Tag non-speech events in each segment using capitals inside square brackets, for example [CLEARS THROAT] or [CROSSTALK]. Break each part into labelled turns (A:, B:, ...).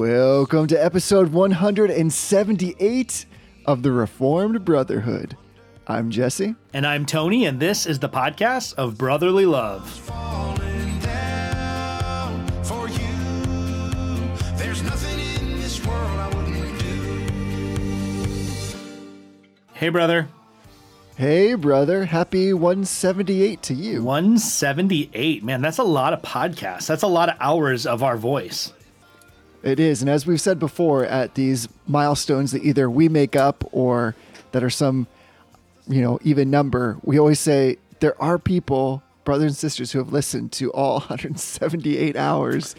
A: Welcome to episode 178 of the Reformed Brotherhood. I'm Jesse.
B: And I'm Tony, and this is the podcast of Brotherly Love.
C: falling down for you. There's nothing in this world I wouldn't do.
B: Hey, brother.
A: Hey, brother. Happy 178 to you.
B: 178. Man, that's a lot of podcasts. That's a lot of hours of our voice.
A: It is. And as we've said before, at these milestones that either we make up or that are some, you know, even number, we always say there are people, brothers and sisters, who have listened to all [LAUGHS] 178 hours.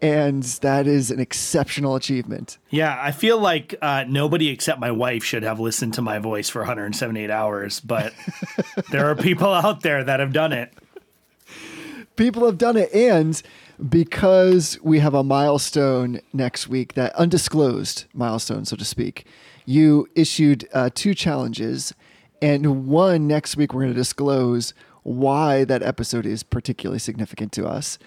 A: And that is an exceptional achievement.
B: Yeah, I feel like uh, nobody except my wife should have listened to my voice for 178 hours, but [LAUGHS] there are people out there that have done it.
A: people have done it and because we have a milestone next week that undisclosed milestone so to speak you issued uh, two challenges and one next week we're going to disclose why that episode is particularly significant to us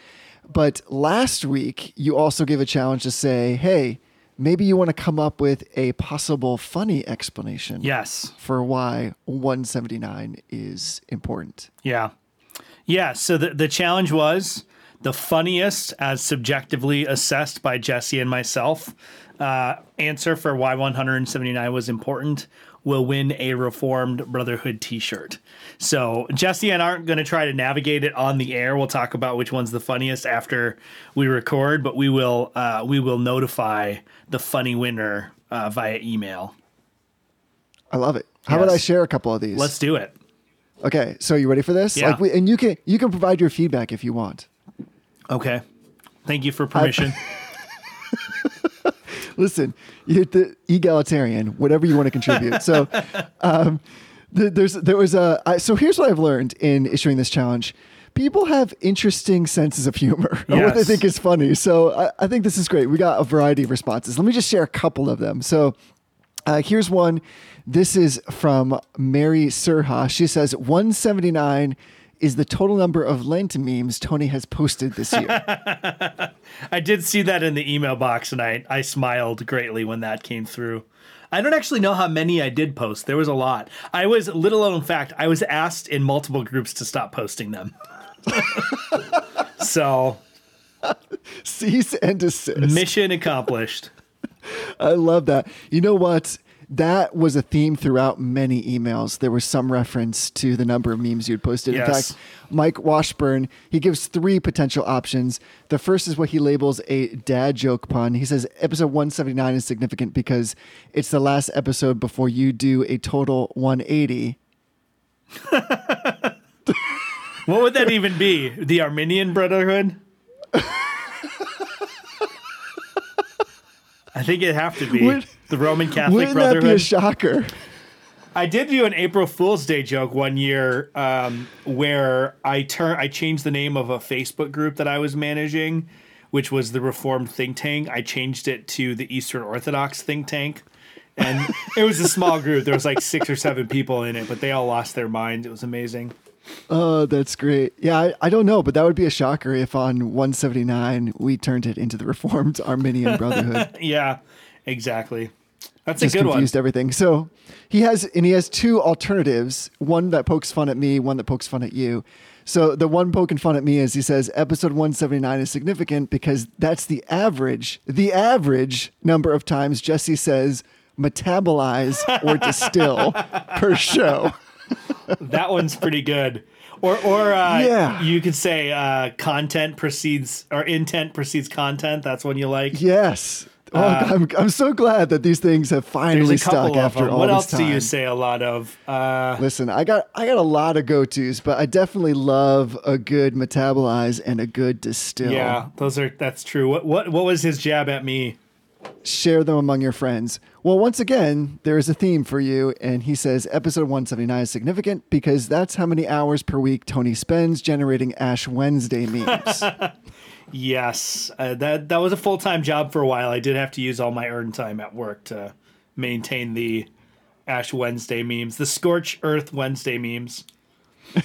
A: but last week you also gave a challenge to say hey maybe you want to come up with a possible funny explanation
B: Yes.
A: for why 179 is important
B: Yeah. Yeah. So the, the challenge was the funniest, as subjectively assessed by Jesse and myself, uh, answer for why 179 was important will win a Reformed Brotherhood t shirt. So Jesse and I aren't going to try to navigate it on the air. We'll talk about which one's the funniest after we record, but we will uh, we will notify the funny winner uh, via email.
A: i love it how about i share a couple of these
B: Let's do it.
A: Okay, so you ready for this?
B: Yeah.
A: Like, we, and you can you can provide your feedback if you want.
B: Okay. Thank you for permission. [LAUGHS]
A: Listen, you're the egalitarian, whatever you want to contribute. so, [LAUGHS] um, th- there's there was a I, so here's what I've learned in issuing this challenge. People have interesting senses of humor, or what they think is funny. So I, I think this is great. We got a variety of responses. Let me just share a couple of them. So uh, here's one. This is from Mary Surha. She says 179 is the total number of Lent memes Tony has posted this year. [LAUGHS]
B: I did see that in the email box, and I, I smiled greatly when that came through. I don't actually know how many I did post. There was a lot. I was, little known fact, I was asked in multiple groups to stop posting them. so, [LAUGHS]
A: Cease and desist.
B: mission accomplished.
A: I love that. You know what? That was a theme throughout many emails. There was some reference to the number of memes you'd posted. In fact, Mike Washburn, he gives three potential options. The first is what he labels a dad joke pun. He says episode 179 is significant because it's the last episode before you do a total 180. [LAUGHS]
B: What would that even be? The Arminian Brotherhood? [LAUGHS] I think it'd have to be
A: Would-
B: the Roman Catholic
A: Wouldn't that be a shocker?
B: I did do an April Fool's Day joke one year um, where I turn I changed the name of a Facebook group that I was managing, which was the Reformed Think Tank. I changed it to the Eastern Orthodox Think Tank. And it was a small group. There was like six or seven people in it, but they all lost their minds. It was amazing.
A: Oh, that's great. Yeah, I, I don't know, but that would be a shocker if on 179 we turned it into the Reformed Arminian Brotherhood. [LAUGHS]
B: Yeah, exactly. That's
A: just
B: a good one.
A: confused everything. So he has, and he has two alternatives: one that pokes fun at me, one that pokes fun at you. So the one poking fun at me is he says episode 179 is significant because that's the average, the average number of times Jesse says metabolize or distill per show. [LAUGHS]
B: That one's pretty good. Or, or uh,
A: Yeah.
B: you could say uh, content precedes or intent precedes content. That's one you like.
A: Yes. Oh, I'm, I'm so glad that these things have finally stuck after all
B: What else
A: time.
B: do you say a lot of? Uh,
A: Listen, I got I got a lot of go tos, but I definitely love a good metabolize and a good distill.
B: yeah, those are that's true. What what what was his jab at me?
A: Share them among your friends. Well, once again, there is a theme for you, and he says episode 179 is significant because that's how many hours per week Tony spends generating Ash Wednesday memes. [LAUGHS]
B: Yes, uh, that that was a full time job for a while. I did have to use all my earned time at work to maintain the Ash Wednesday memes, the Scorch Earth Wednesday memes. [LAUGHS]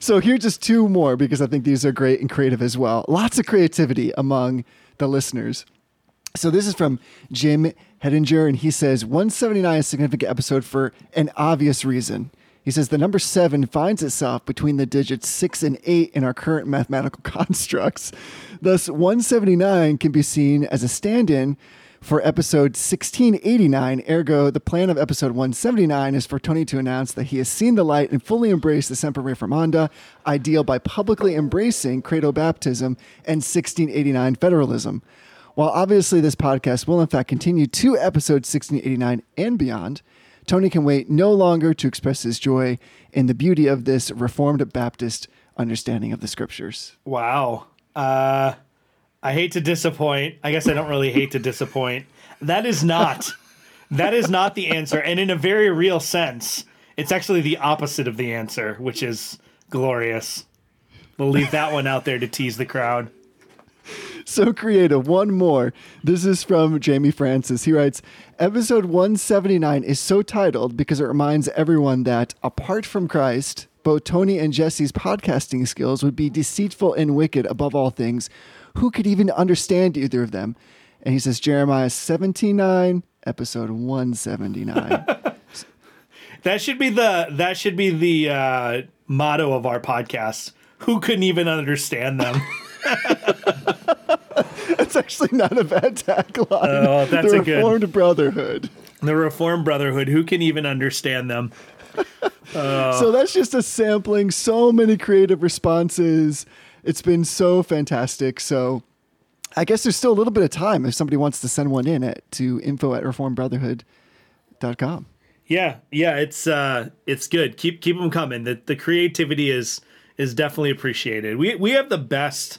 A: so here are just two more because I think these are great and creative as well. Lots of creativity among the listeners. So this is from Jim Hedinger, and he says 179 is a significant episode for an obvious reason. He says the number seven finds itself between the digits six and eight in our current mathematical [LAUGHS] constructs. Thus, 179 can be seen as a stand in for episode 1689. Ergo, the plan of episode 179 is for Tony to announce that he has seen the light and fully embraced the Semper Reformanda ideal by publicly embracing credo baptism and 1689 federalism. While obviously this podcast will in fact continue to episode 1689 and beyond, Tony can wait no longer to express his joy in the beauty of this Reformed Baptist understanding of the scriptures.
B: Wow. Uh, I hate to disappoint. I guess I don't really hate to disappoint. That is not. that is not the answer. And in a very real sense, it's actually the opposite of the answer, which is glorious. We'll leave that one out there to tease the crowd.
A: so creative. One more. This is from Jamie Francis. He writes Episode 179 is so titled because it reminds everyone that, apart from Christ, both Tony and Jesse's podcasting skills would be deceitful and wicked above all things. Who could even understand either of them? And he says Jeremiah 79, episode 179. [LAUGHS]
B: That should be the that should be the uh, motto of our podcast. Who couldn't even understand them? [LAUGHS]
A: That's actually not a bad tagline.
B: Oh, that's
A: the
B: a good-
A: Reformed Brotherhood.
B: the Reformed Brotherhood. Who can even understand them? [LAUGHS]
A: So that's just a sampling. So many creative responses. It's been so fantastic. So I guess there's still a little bit of time if somebody wants to send one in at to info at reformbrotherhood.com.
B: Yeah, yeah, it's uh, it's good. Keep keep them coming. The the creativity is is definitely appreciated. We we have the best,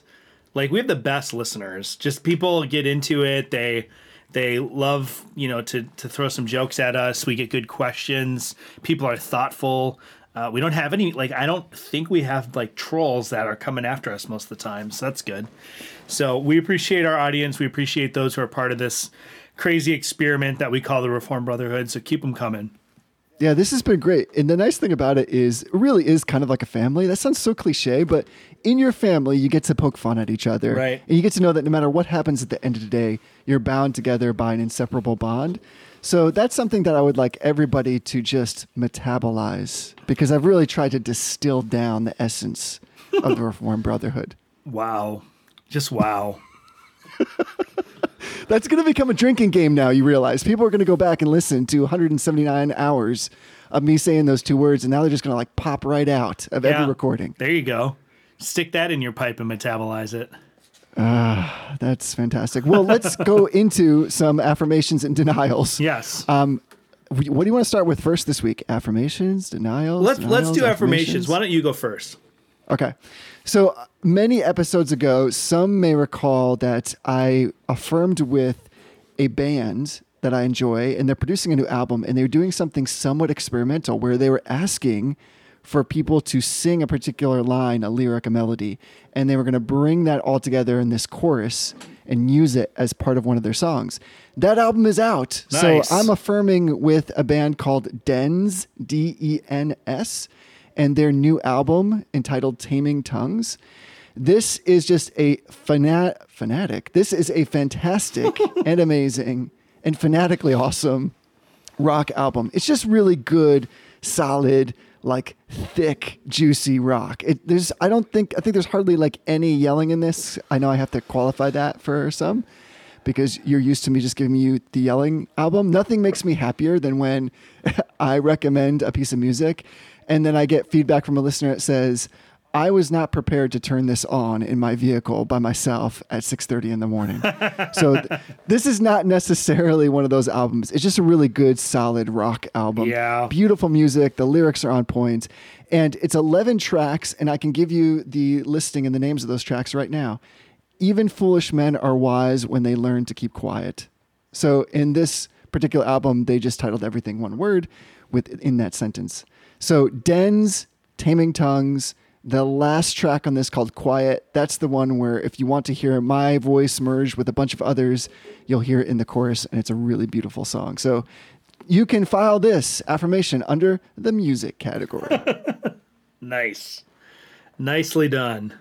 B: like we have the best listeners. Just people get into it. They they love you know to to throw some jokes at us. We get good questions. People are thoughtful. Uh, we don't have any like I don't think we have like trolls that are coming after us most of the time. So that's good. So we appreciate our audience. We appreciate those who are part of this crazy experiment that we call the Reform Brotherhood. So keep them coming.
A: Yeah, this has been great. And the nice thing about it is, it really is kind of like a family. That sounds so cliche, but in your family, you get to poke fun at each other.
B: Right.
A: And you get to know that no matter what happens at the end of the day, you're bound together by an inseparable bond. So that's something that I would like everybody to just metabolize because I've really tried to distill down the essence of the [LAUGHS] Reformed Brotherhood.
B: Wow. Just wow. [LAUGHS]
A: That's going to become a drinking game now, you realize. People are going to go back and listen to 179 hours of me saying those two words, and now they're just going to like pop right out of every recording.
B: There you go. Stick that in your pipe and metabolize it.
A: That's fantastic. Well, let's go [LAUGHS] into some affirmations and denials.
B: Yes.
A: Um, what do you want to start with first this week? Affirmations, denials?
B: let's let's do affirmations. Why don't you go first?
A: Okay. So uh, many episodes ago, some may recall that I affirmed with a band that I enjoy, and they're producing a new album, and they're doing something somewhat experimental where they were asking for people to sing a particular line, a lyric, a melody, and they were going to bring that all together in this chorus and use it as part of one of their songs. That album is out.
B: Nice.
A: So I'm affirming with a band called Dens, D E N S, and their new album entitled Taming Tongues. This is just a fanat- fanatic. This is a fantastic [LAUGHS] and amazing and fanatically awesome rock album. It's just really good, solid, like thick, juicy rock. It, there's, I don't think, I think there's hardly like any yelling in this. I know I have to qualify that for some because you're used to me just giving you the yelling album. Nothing makes me happier than when [LAUGHS] I recommend a piece of music and then I get feedback from a listener that says, I was not prepared to turn this on in my vehicle by myself at 6:30 in the morning. [LAUGHS] so th- this is not necessarily one of those albums. It's just a really good solid rock album.
B: Yeah.
A: Beautiful music, the lyrics are on point, and it's 11 tracks and I can give you the listing and the names of those tracks right now. Even foolish men are wise when they learn to keep quiet. So in this particular album, they just titled everything one word within that sentence. So Dens, Taming Tongues, the last track on this called Quiet, that's the one where if you want to hear my voice merged with a bunch of others, you'll hear it in the chorus, and it's a really beautiful song. So you can file this affirmation under the music category. [LAUGHS]
B: Nice. Nicely done.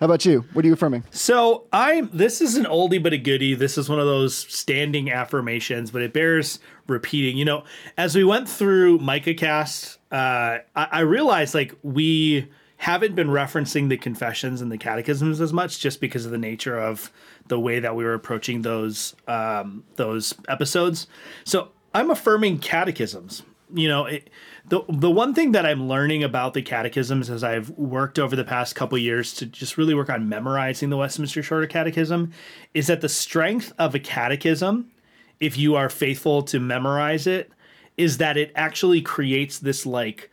A: How about you? What are you affirming?
B: So I'm. This is an oldie but a goodie. This is one of those standing affirmations, but it bears repeating. You know, as we went through Micah Cast, uh, I, I realized like we haven't been referencing the confessions and the catechisms as much, just because of the nature of the way that we were approaching those um, those episodes. So I'm affirming catechisms. You know, it, the the one thing that I'm learning about the catechisms as I've worked over the past couple years to just really work on memorizing the Westminster Shorter Catechism is that the strength of a catechism, if you are faithful to memorize it, is that it actually creates this like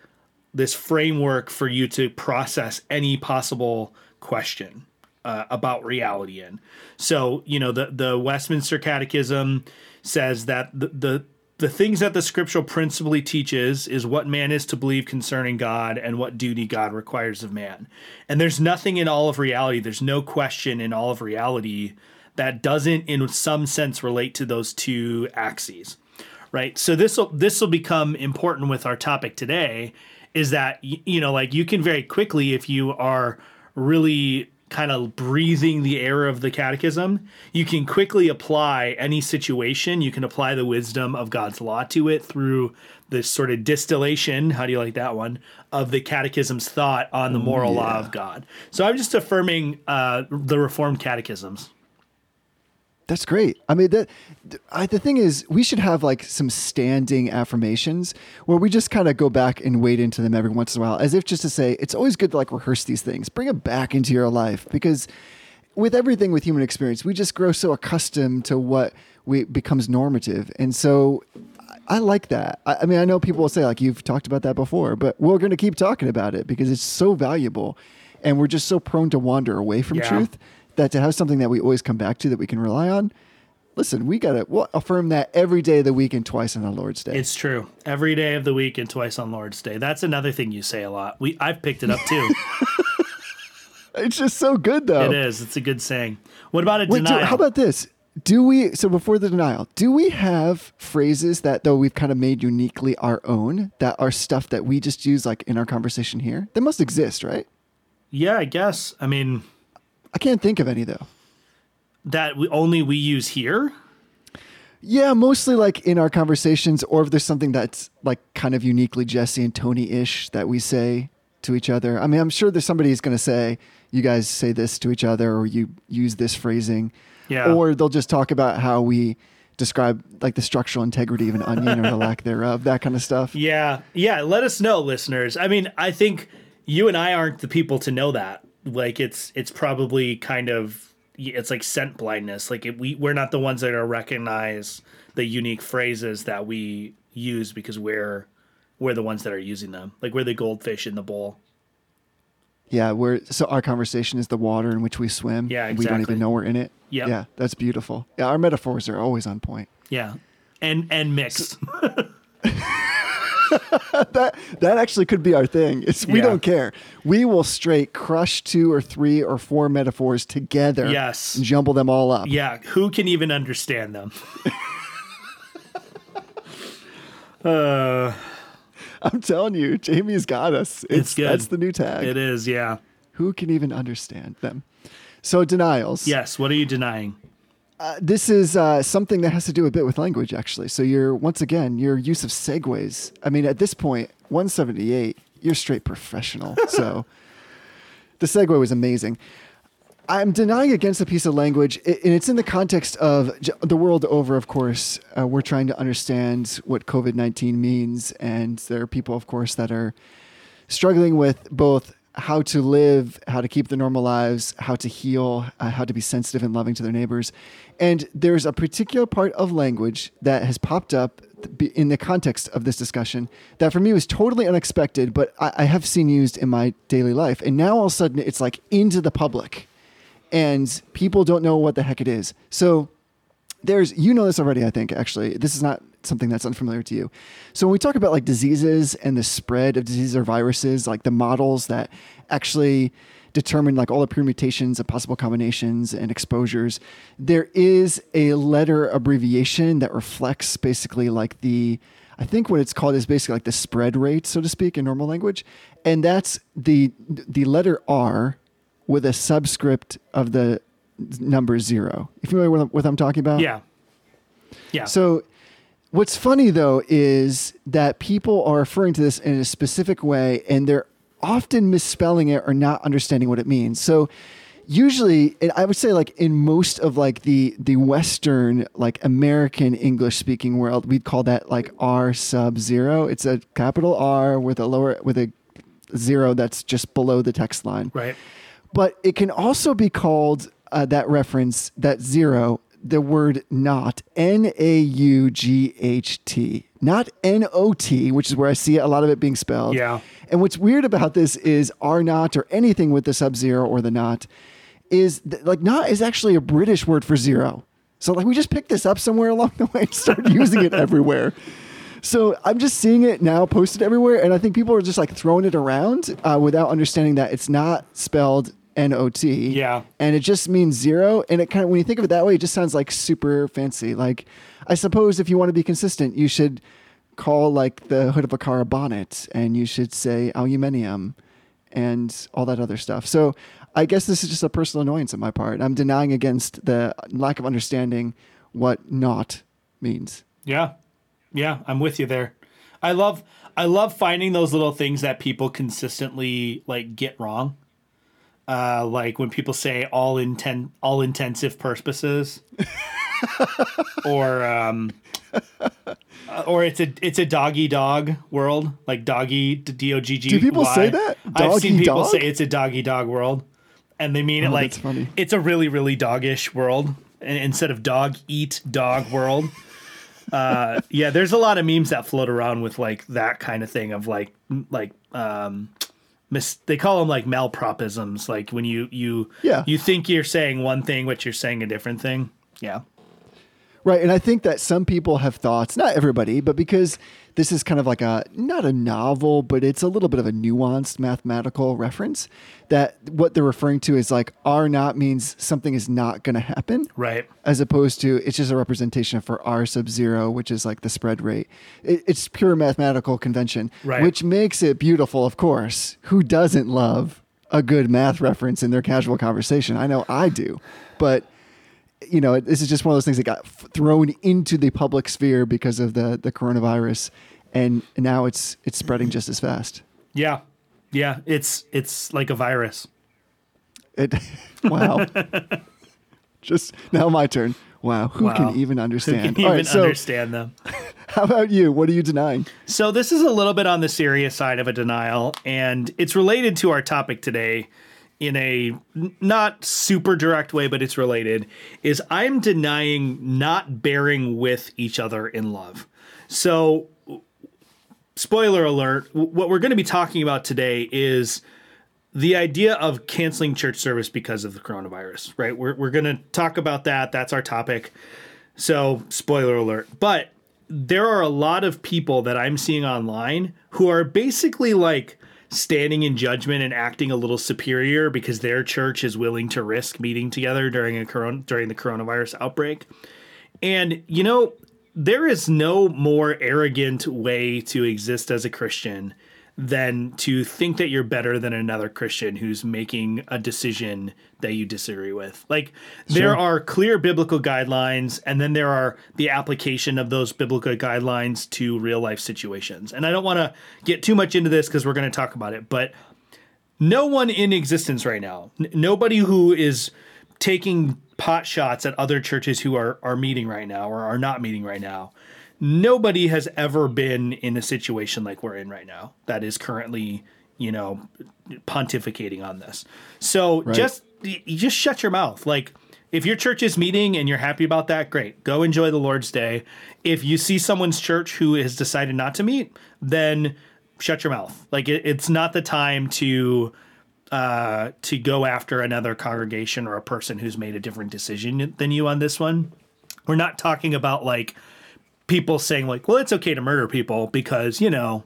B: this framework for you to process any possible question uh, about reality in. So, you know, the the Westminster Catechism says that the, the the things that the scriptural principally teaches is what man is to believe concerning God and what duty God requires of man. And there's nothing in all of reality, there's no question in all of reality that doesn't in some sense relate to those two axes. Right? So this will this will become important with our topic today is that you know like you can very quickly if you are really kind of breathing the air of the catechism, you can quickly apply any situation. You can apply the wisdom of God's law to it through this sort of distillation. How do you like that one? Of the catechism's thought on the moral law of God. So I'm just affirming uh, the Reformed catechisms.
A: That's great. I mean, that I, the thing is, we should have like some standing affirmations where we just kind of go back and wade into them every once in a while, as if just to say it's always good to like rehearse these things, bring them back into your life, because with everything with human experience, we just grow so accustomed to what we becomes normative, and so I I like that. I, I mean, I know people will say like you've talked about that before, but we're going to keep talking about it because it's so valuable, and we're just so prone to wander away from
B: Yeah.
A: truth that to have something that we always come back to that we can rely on. Listen, we gotta we'll affirm that every day of the week and twice on the Lord's Day.
B: It's true. Every day of the week and twice on Lord's Day. That's another thing you say a lot. We I've picked it up too. [LAUGHS]
A: It's just so good though.
B: it is. It's a good saying. What about a
A: Wait, do,
B: denial?
A: how about this? Do we so before the denial? Do we have phrases that though we've kind of made uniquely our own that are stuff that we just use like in our conversation here? That must exist, right?
B: yeah, I guess. I mean,
A: I can't think of any though.
B: that we only we use here.
A: Yeah, mostly like in our conversations, or if there's something that's like kind of uniquely Jesse and Tony ish that we say to each other. I mean, I'm sure there's somebody who's going to say, you guys say this to each other, or you use this phrasing.
B: Yeah.
A: Or they'll just talk about how we describe like the structural integrity of an onion or the lack thereof, that kind of stuff.
B: Yeah, yeah. Let us know, listeners. I mean, I think you and I aren't the people to know that. Like, it's it's probably kind of it's like scent blindness. Like, it, we we're not the ones that are recognize the unique phrases that we use because we're we're the ones that are using them. Like, we're the goldfish in the bowl.
A: Yeah, we're so our conversation is the water in which we swim.
B: Yeah,
A: and We don't even know we're in it.
B: Yeah,
A: Yeah, that's beautiful. Yeah, our metaphors are always on point.
B: Yeah, and and mixed. [LAUGHS] [LAUGHS]
A: that that actually could be our thing. It's we
B: Yeah.
A: don't care. We will straight crush two or three or four metaphors together.
B: Yes.
A: and jumble them all up.
B: yeah, who can even understand them? [LAUGHS] uh,
A: I'm telling you, Jamie's got us. It's,
B: It's good.
A: That's the new tag.
B: it is. Yeah.
A: Who can even understand them? So denials.
B: Yes. What are you denying?
A: Uh, this is uh, something that has to do a bit with language, actually. So you're once again your use of segues. I mean, at this point, 178, you're straight professional. [LAUGHS] so the segue was amazing. I'm denying against a piece of language, and it's in the context of the world over. Of course, uh, we're trying to understand what COVID 19 means, and there are people, of course, that are struggling with both how to live, how to keep their normal lives, how to heal, uh, how to be sensitive and loving to their neighbors. And there's a particular part of language that has popped up in the context of this discussion that for me was totally unexpected, but I, I have seen used in my daily life. And now all of a sudden it's like into the public and people don't know what the heck it is. So there's you know this already i think actually this is not something that's unfamiliar to you so when we talk about like diseases and the spread of diseases or viruses like the models that actually determine like all the permutations and possible combinations and exposures there is a letter abbreviation that reflects basically like the i think what it's called is basically like the spread rate so to speak in normal language and that's the the letter r with a subscript of the number zero. If You familiar with what I'm talking about?
B: Yeah. Yeah.
A: So, what's funny though is that people are referring to this in a specific way and they're often misspelling it or not understanding what it means. So, usually, and I would say like in most of like the the Western like American English speaking world, we'd call that like R sub zero. It's a capital R with a lower with a zero that's just below the text line
B: right.
A: but it can also be called uh, that reference that zero the word not n-a-u-g-h-t not n-o-t which is where i see a lot of it being spelled.
B: Yeah.
A: and what's weird about this is r not or anything with the sub zero or the not is th- like not is actually a british word for zero. So like we just picked this up somewhere along the way and started [LAUGHS] using it everywhere. So I'm just seeing it now posted everywhere, and I think people are just like throwing it around uh, without understanding that it's not spelled N O T.
B: Yeah.
A: and it just means zero. And it kind of when you think of it that way, it just sounds like super fancy. Like I suppose if you want to be consistent, you should call like the hood of a car a bonnet, and you should say aluminium, and all that other stuff. So I guess this is just a personal annoyance on my part. I'm denying against the lack of understanding what not means.
B: Yeah. Yeah, I'm with you there. I love I love finding those little things that people consistently like get wrong. Uh, like when people say all intent all intensive purposes, [LAUGHS] or um, uh, or it's a it's a doggy dog world, like doggy d o g g.
A: Do people say that?
B: I've seen
A: Doggy
B: people
A: dog?
B: say it's a doggy dog world, and they mean it
A: Oh,
B: like
A: that's funny.
B: it's a really really doggish world, and instead of dog eat dog world. Uh, yeah, there's a lot of memes that float around with like that kind of thing of like like um mis- they call them like malpropisms like when you you
A: Yeah.
B: you think you're saying one thing but you're saying a different thing. Yeah.
A: Right. And I think that some people have thoughts, not everybody, but because this is kind of like a, not a novel, but it's a little bit of a nuanced mathematical reference, that what they're referring to is like R not means something is not going to happen.
B: Right.
A: As opposed to it's just a representation for R sub zero, which is like the spread rate. It, it's pure mathematical convention,
B: Right.
A: which makes it beautiful, of course. Who doesn't love a good math reference in their casual conversation? I know I do. But you know, this is just one of those things that got f- thrown into the public sphere because of the the coronavirus, and now it's it's spreading just as fast.
B: Yeah. Yeah, it's it's like a virus.
A: It, [LAUGHS] wow. just now, my turn. Wow, who
B: Wow.
A: can even understand?
B: Who
A: can
B: even
A: right, so
B: understand them? [LAUGHS]
A: how about you? What are you denying?
B: So this is a little bit on the serious side of a denial, and it's related to our topic today in a not super direct way, but it's related. Is I'm denying not bearing with each other in love. So, spoiler alert: what we're going to be talking about today is the idea of canceling church service because of the coronavirus. Right? We're we're going to talk about that. That's our topic. So, spoiler alert. But there are a lot of people that I'm seeing online who are basically like standing in judgment and acting a little superior because their church is willing to risk meeting together during a corona during the coronavirus outbreak. And you know, there is no more arrogant way to exist as a Christian than to think that you're better than another Christian who's making a decision that you disagree with. Like there are clear biblical guidelines and then there are the application of those biblical guidelines to real life situations. And I don't want to get too much into this because we're going to talk about it, but no one in existence right now, n- nobody who is taking pot shots at other churches who are are meeting right now or are not meeting right now. Nobody has ever been in a situation like we're in right now that is currently, you know, pontificating on this. So just you just shut your mouth. Like if your church is meeting and you're happy about that, great. Go enjoy the Lord's Day. If you see someone's church who has decided not to meet, then shut your mouth. Like it, it's not the time to uh, to go after another congregation or a person who's made a different decision than you on this one. We're not talking about like people saying like, well, it's okay to murder people because you know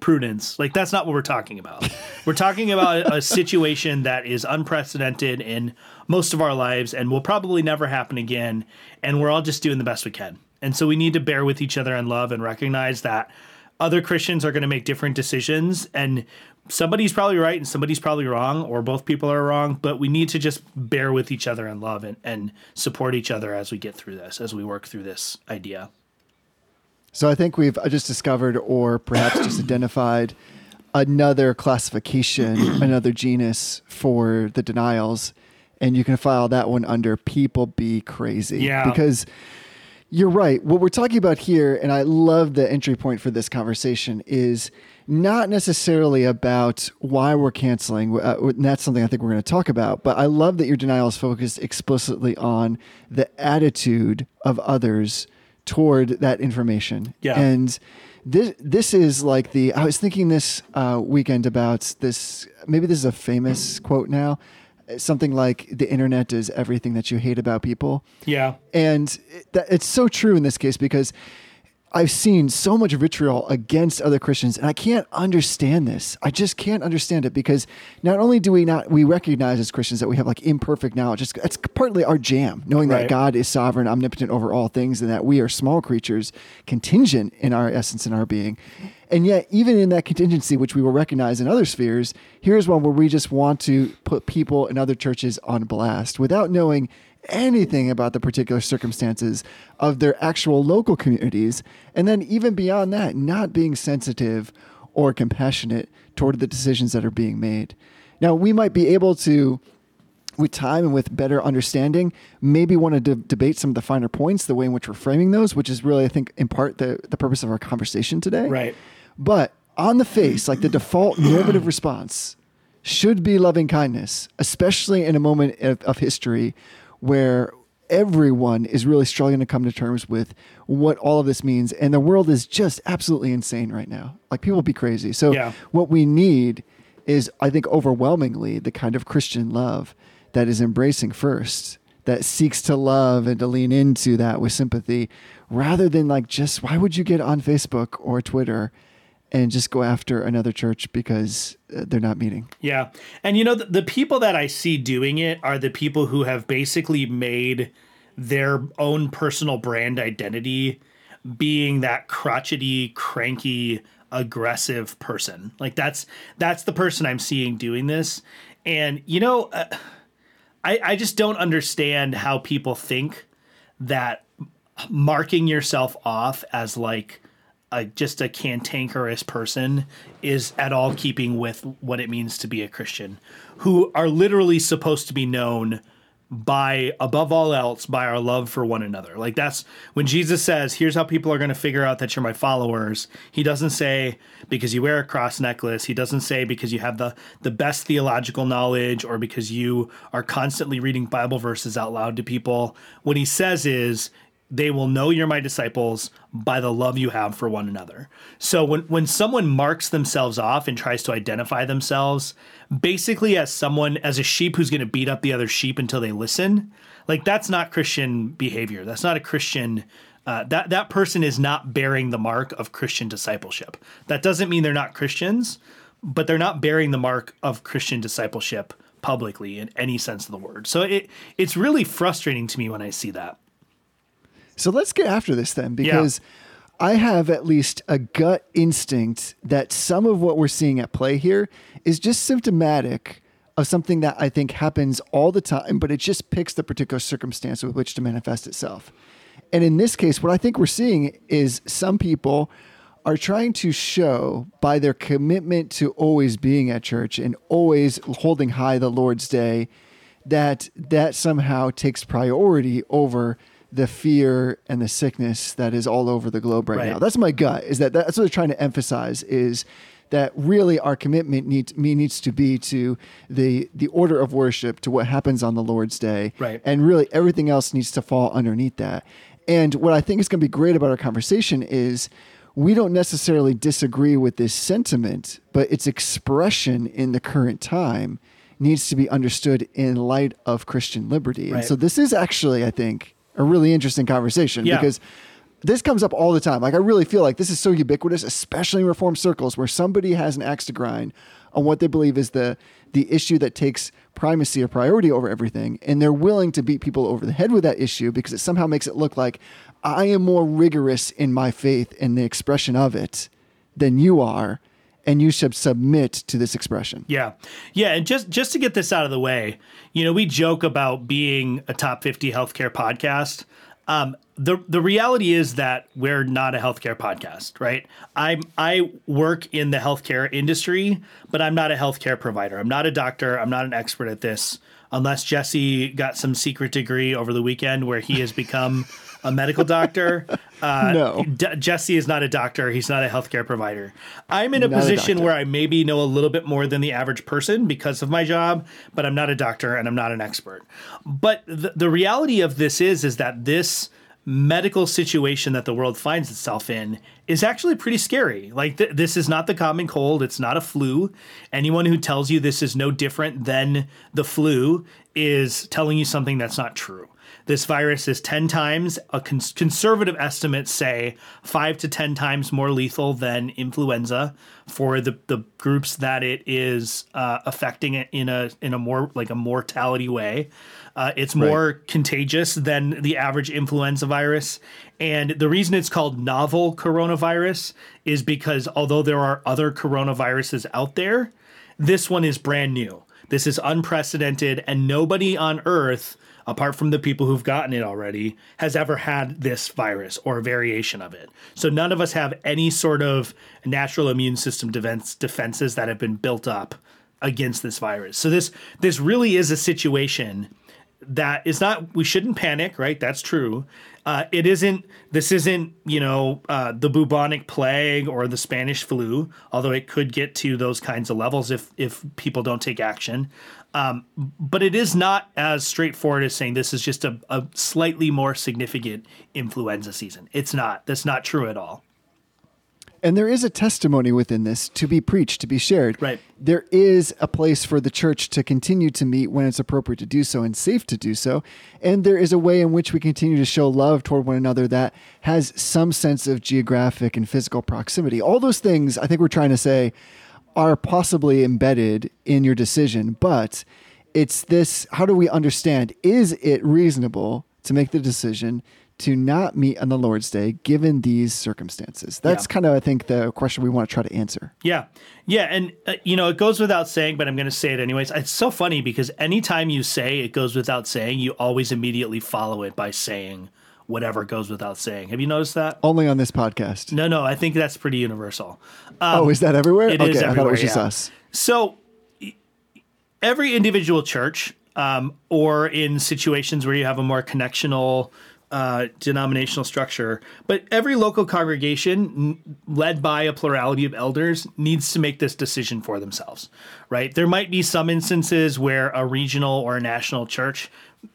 B: prudence. Like that's not what we're talking about. [LAUGHS] we're talking about a situation that is unprecedented in most of our lives and will probably never happen again. And we're all just doing the best we can. And so we need to bear with each other in love and recognize that other Christians are going to make different decisions and somebody's probably right and somebody's probably wrong or both people are wrong, but we need to just bear with each other in love and, and support each other as we get through this, as we work through this idea.
A: So I think we've uh, just discovered, or perhaps just identified, another classification, [CLEARS THROAT] another genus for the denials, and you can file that one under "people be crazy."
B: Yeah.
A: because you're right. What we're talking about here, and I love the entry point for this conversation, is not necessarily about why we're canceling. Uh, and that's something I think we're going to talk about. But I love that your denial is focused explicitly on the attitude of others toward that information.
B: Yeah.
A: And this this is like the I was thinking this uh, weekend about this. Maybe this is a famous quote now. Something like the internet is everything that you hate about people.
B: Yeah.
A: And it, that, it's so true in this case because I've seen so much vitriol against other Christians, and I can't understand this. I just can't understand it because not only do we not we recognize as Christians that we have like imperfect knowledge. It's, it's partly our jam, knowing
B: Right.
A: that God is sovereign, omnipotent over all things, and that we are small creatures, contingent in our essence and our being. And yet, even in that contingency, which we will recognize in other spheres, here's one where we just want to put people in other churches on blast without knowing anything about the particular circumstances of their actual local communities. And then, even beyond that, not being sensitive or compassionate toward the decisions that are being made. Now, we might be able to with time and with better understanding, maybe want to de- debate some of the finer points, the way in which we're framing those, which is really, I think, in part the, the purpose of our conversation today.
B: Right.
A: But on the face, like the default [CLEARS THROAT] normative response should be loving kindness, especially in a moment of, of history where everyone is really struggling to come to terms with what all of this means. And the world is just absolutely insane right now. Like people be crazy. So
B: Yeah.
A: what we need is, I think, overwhelmingly the kind of Christian love that is embracing first, that seeks to love and to lean into that with sympathy, rather than like just why would you get on Facebook or Twitter and just go after another church because uh, they're not meeting?
B: Yeah. And you know, the, the people that I see doing it are the people who have basically made their own personal brand identity being that crotchety, cranky, aggressive person. Like that's that's the person I'm seeing doing this. And you know, uh, I I just don't understand how people think that marking yourself off as like a, just a cantankerous person is at all keeping with what it means to be a Christian, who are literally supposed to be known by above all else by our love for one another. Like that's when Jesus says, "Here's how people are going to figure out that you're my followers." He doesn't say because you wear a cross necklace. He doesn't say because you have the the best theological knowledge or because you are constantly reading Bible verses out loud to people. What he says is they will know you're my disciples by the love you have for one another. So when when someone marks themselves off and tries to identify themselves basically as someone as a sheep who's going to beat up the other sheep until they listen, like that's not Christian behavior. That's not a Christian uh, that that person is not bearing the mark of Christian discipleship. That doesn't mean they're not Christians, but they're not bearing the mark of Christian discipleship publicly in any sense of the word. So it it's really frustrating to me when I see that.
A: So let's get after this then, because I have at least a gut instinct that some of what we're seeing at play here is just symptomatic of something that I think happens all the time, but it just picks the particular circumstance with which to manifest itself. And in this case, what I think we're seeing is some people are trying to show by their commitment to always being at church and always holding high the Lord's day that that somehow takes priority over the fear and the sickness that is all over the globe right,
B: Right.
A: now. That's my gut. Is that that's what they're trying to emphasize is that really our commitment needs me needs to be to the the order of worship to what happens on the Lord's day,
B: Right.
A: And really everything else needs to fall underneath that. And what I think is going to be great about our conversation is we don't necessarily disagree with this sentiment, but its expression in the current time needs to be understood in light of Christian liberty. And so this is actually, I think, a really interesting conversation
B: Yeah.
A: because this comes up all the time. Like I really feel like this is so ubiquitous, especially in reform circles where somebody has an axe to grind on what they believe is the the issue that takes primacy or priority over everything, and they're willing to beat people over the head with that issue because it somehow makes it look like I am more rigorous in my faith and the expression of it than you are, and you should submit to this expression.
B: Yeah. Yeah. And just just to get this out of the way, you know, we joke about being a top 50 healthcare podcast. Um, the the reality is that we're not a healthcare podcast, right? I I work in the healthcare industry, but I'm not a healthcare provider. I'm not a doctor. I'm not an expert at this. Unless Jesse got some secret degree over the weekend where he has become [LAUGHS] a medical doctor. [LAUGHS] Uh,
A: No.
B: D- Jesse is not a doctor. He's not a healthcare provider. I'm in a
A: Not
B: position
A: doctor.
B: where I maybe know a little bit more than the average person because of my job, but I'm not a doctor and I'm not an expert. But the, the reality of this is, is that this medical situation that the world finds itself in is actually pretty scary. Like th- this is not the common cold. It's not a flu. Anyone who tells you this is no different than the flu is telling you something that's not true. This virus is 10 times, a cons- conservative estimates say, five to 10 times more lethal than influenza for the, the groups that it is uh, affecting it in a, in a more like a mortality way. Uh, it's more contagious than the average influenza virus. And the reason it's called novel coronavirus is because although there are other coronaviruses out there, this one is brand new. This is unprecedented, and nobody on Earth, apart from the people who've gotten it already, has ever had this virus or a variation of it. So none of us have any sort of natural immune system defense, defenses that have been built up against this virus. So this this really is a situation that is not we shouldn't panic right that's true uh, it isn't this isn't you know uh, the bubonic plague or the spanish flu although it could get to those kinds of levels if if people don't take action um, but it is not as straightforward as saying this is just a, a slightly more significant influenza season it's not that's not true at all
A: And there is a testimony within this to be preached, to be shared.
B: Right.
A: There is a place for the church to continue to meet when it's appropriate to do so and safe to do so. And there is a way in which we continue to show love toward one another that has some sense of geographic and physical proximity. All those things, I think we're trying to say, are possibly embedded in your decision. But it's this how do we understand? Is it reasonable to make the decision? To not meet on the Lord's Day given these circumstances? That's
B: Yeah.
A: kind of, I think, the question we want to try to answer.
B: Yeah. Yeah. And, uh, you know, it goes without saying, but I'm going to say it anyways. It's so funny because anytime you say it goes without saying, you always immediately follow it by saying whatever goes without saying. Have you noticed that?
A: Only on this podcast.
B: No, no. I think that's pretty universal.
A: oh, is that everywhere?
B: It
A: okay,
B: is
A: I thought it
B: everywhere,
A: was just
B: yeah.
A: us.
B: So every individual church, um, or in situations where you have a more connectional uh, denominational structure, but every local congregation n- led by a plurality of elders needs to make this decision for themselves, right? There might be some instances where a regional or a national church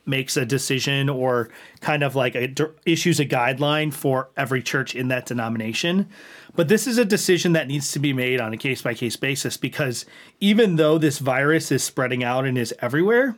B: makes a decision or kind of like a, issues a guideline for every church in that denomination. But this is a decision that needs to be made on a case by case basis because even though this virus is spreading out and is everywhere,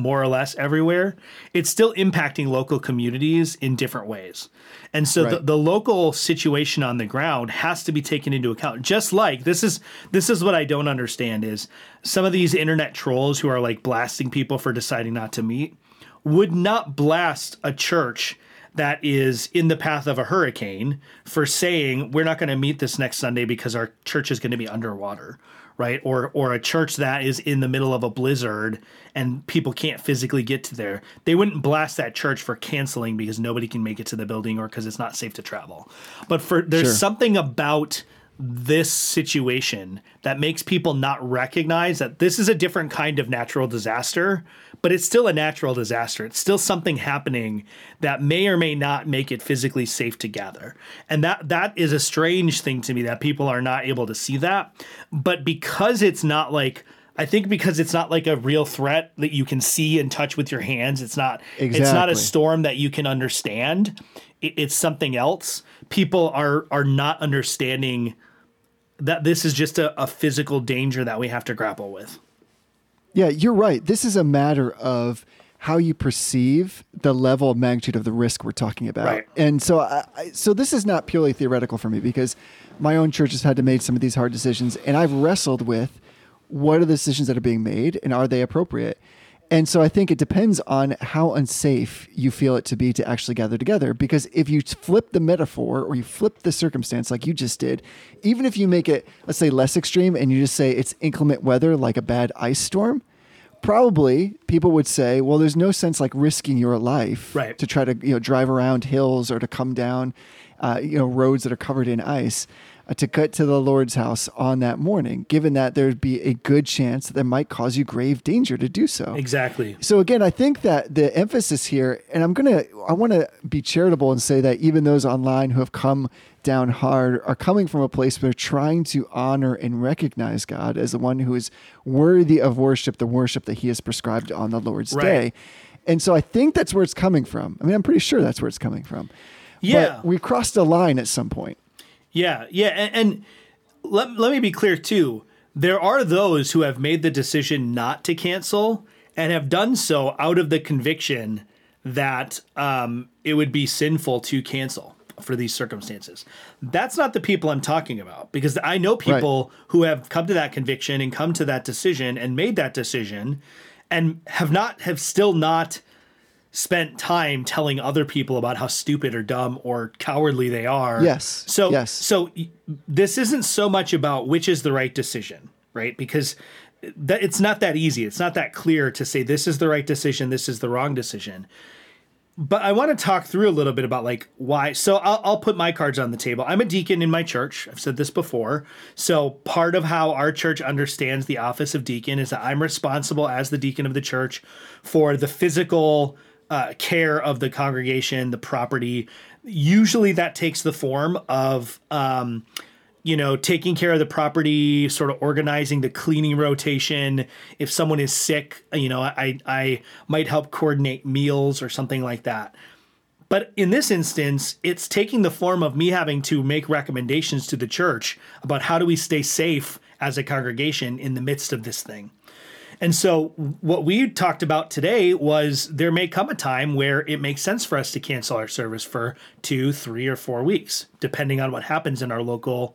B: more or less everywhere, it's still impacting local communities in different ways. And so the, the local situation on the ground has to be taken into account. Just like this is this is what I don't understand is some of these internet trolls who are like blasting people for deciding not to meet would not blast a church that is in the path of a hurricane for saying we're not going to meet this next Sunday because our church is going to be underwater, right? Or or a church that is in the middle of a blizzard and people can't physically get to there. They wouldn't blast that church for canceling because nobody can make it to the building or because it's not safe to travel. But for there's
A: Sure.
B: something about this situation that makes people not recognize that this is a different kind of natural disaster, but it's still a natural disaster. It's still something happening that may or may not make it physically safe to gather. And that that is a strange thing to me that people are not able to see that. But because it's not like I think because it's not like a real threat that you can see and touch with your hands. It's not exactly. it's not a storm that you can understand. It, it's something else. People are are not understanding that this is just a, a physical danger that we have to grapple with.
A: Yeah, you're right. This is a matter of how you perceive the level of magnitude of the risk we're talking about.
B: Right.
A: And so, I, so this is not purely theoretical for me because my own church has had to make some of these hard decisions, and I've wrestled with what are the decisions that are being made and are they appropriate. And so I think it depends on how unsafe you feel it to be to actually gather together. Because if you flip the metaphor or you flip the circumstance like you just did, even if you make it, let's say, less extreme and you just say it's inclement weather like a bad ice storm, probably people would say, well, there's no sense like risking your life
B: Right.
A: to try to you know drive around hills or to come down uh, you know roads that are covered in ice Uh, to cut to the Lord's house on that morning, given that there'd be a good chance that that might cause you grave danger to do so.
B: Exactly.
A: So again, I think that the emphasis here, and I'm gonna, I want to be charitable and say that even those online who have come down hard are coming from a place where they're trying to honor and recognize God as the one who is worthy of worship, the worship that He has prescribed on the Lord's
B: Right.
A: day. And so I think that's where it's coming from. I mean, I'm pretty sure that's where it's coming from.
B: Yeah.
A: But we crossed a line at some point.
B: Yeah, yeah, and, and let let me be clear too. There are those who have made the decision not to cancel and have done so out of the conviction that um, it would be sinful to cancel for these circumstances. That's not the people I'm talking about because I know people who have come to that conviction and come to that decision and made that decision and have not have still not spent time telling other people about how stupid or dumb or cowardly they are.
A: Yes.
B: So
A: Yes.
B: so this isn't so much about which is the right decision, right? Because that it's not that easy. It's not that clear to say this is the right decision, this is the wrong decision. But I want to talk through a little bit about like why. So I'll, I'll put my cards on the table. I'm a deacon in my church. I've said this before. So part of how our church understands the office of deacon is that I'm responsible as the deacon of the church for the physical uh, care of the congregation, the property. Usually that takes the form of um, you know, taking care of the property, sort of organizing the cleaning rotation. If someone is sick, you know, I I might help coordinate meals or something like that. But in this instance, it's taking the form of me having to make recommendations to the church about how do we stay safe as a congregation in the midst of this thing. And so, what we talked about today was there may come a time where it makes sense for us to cancel our service for two, three, or four weeks, depending on what happens in our local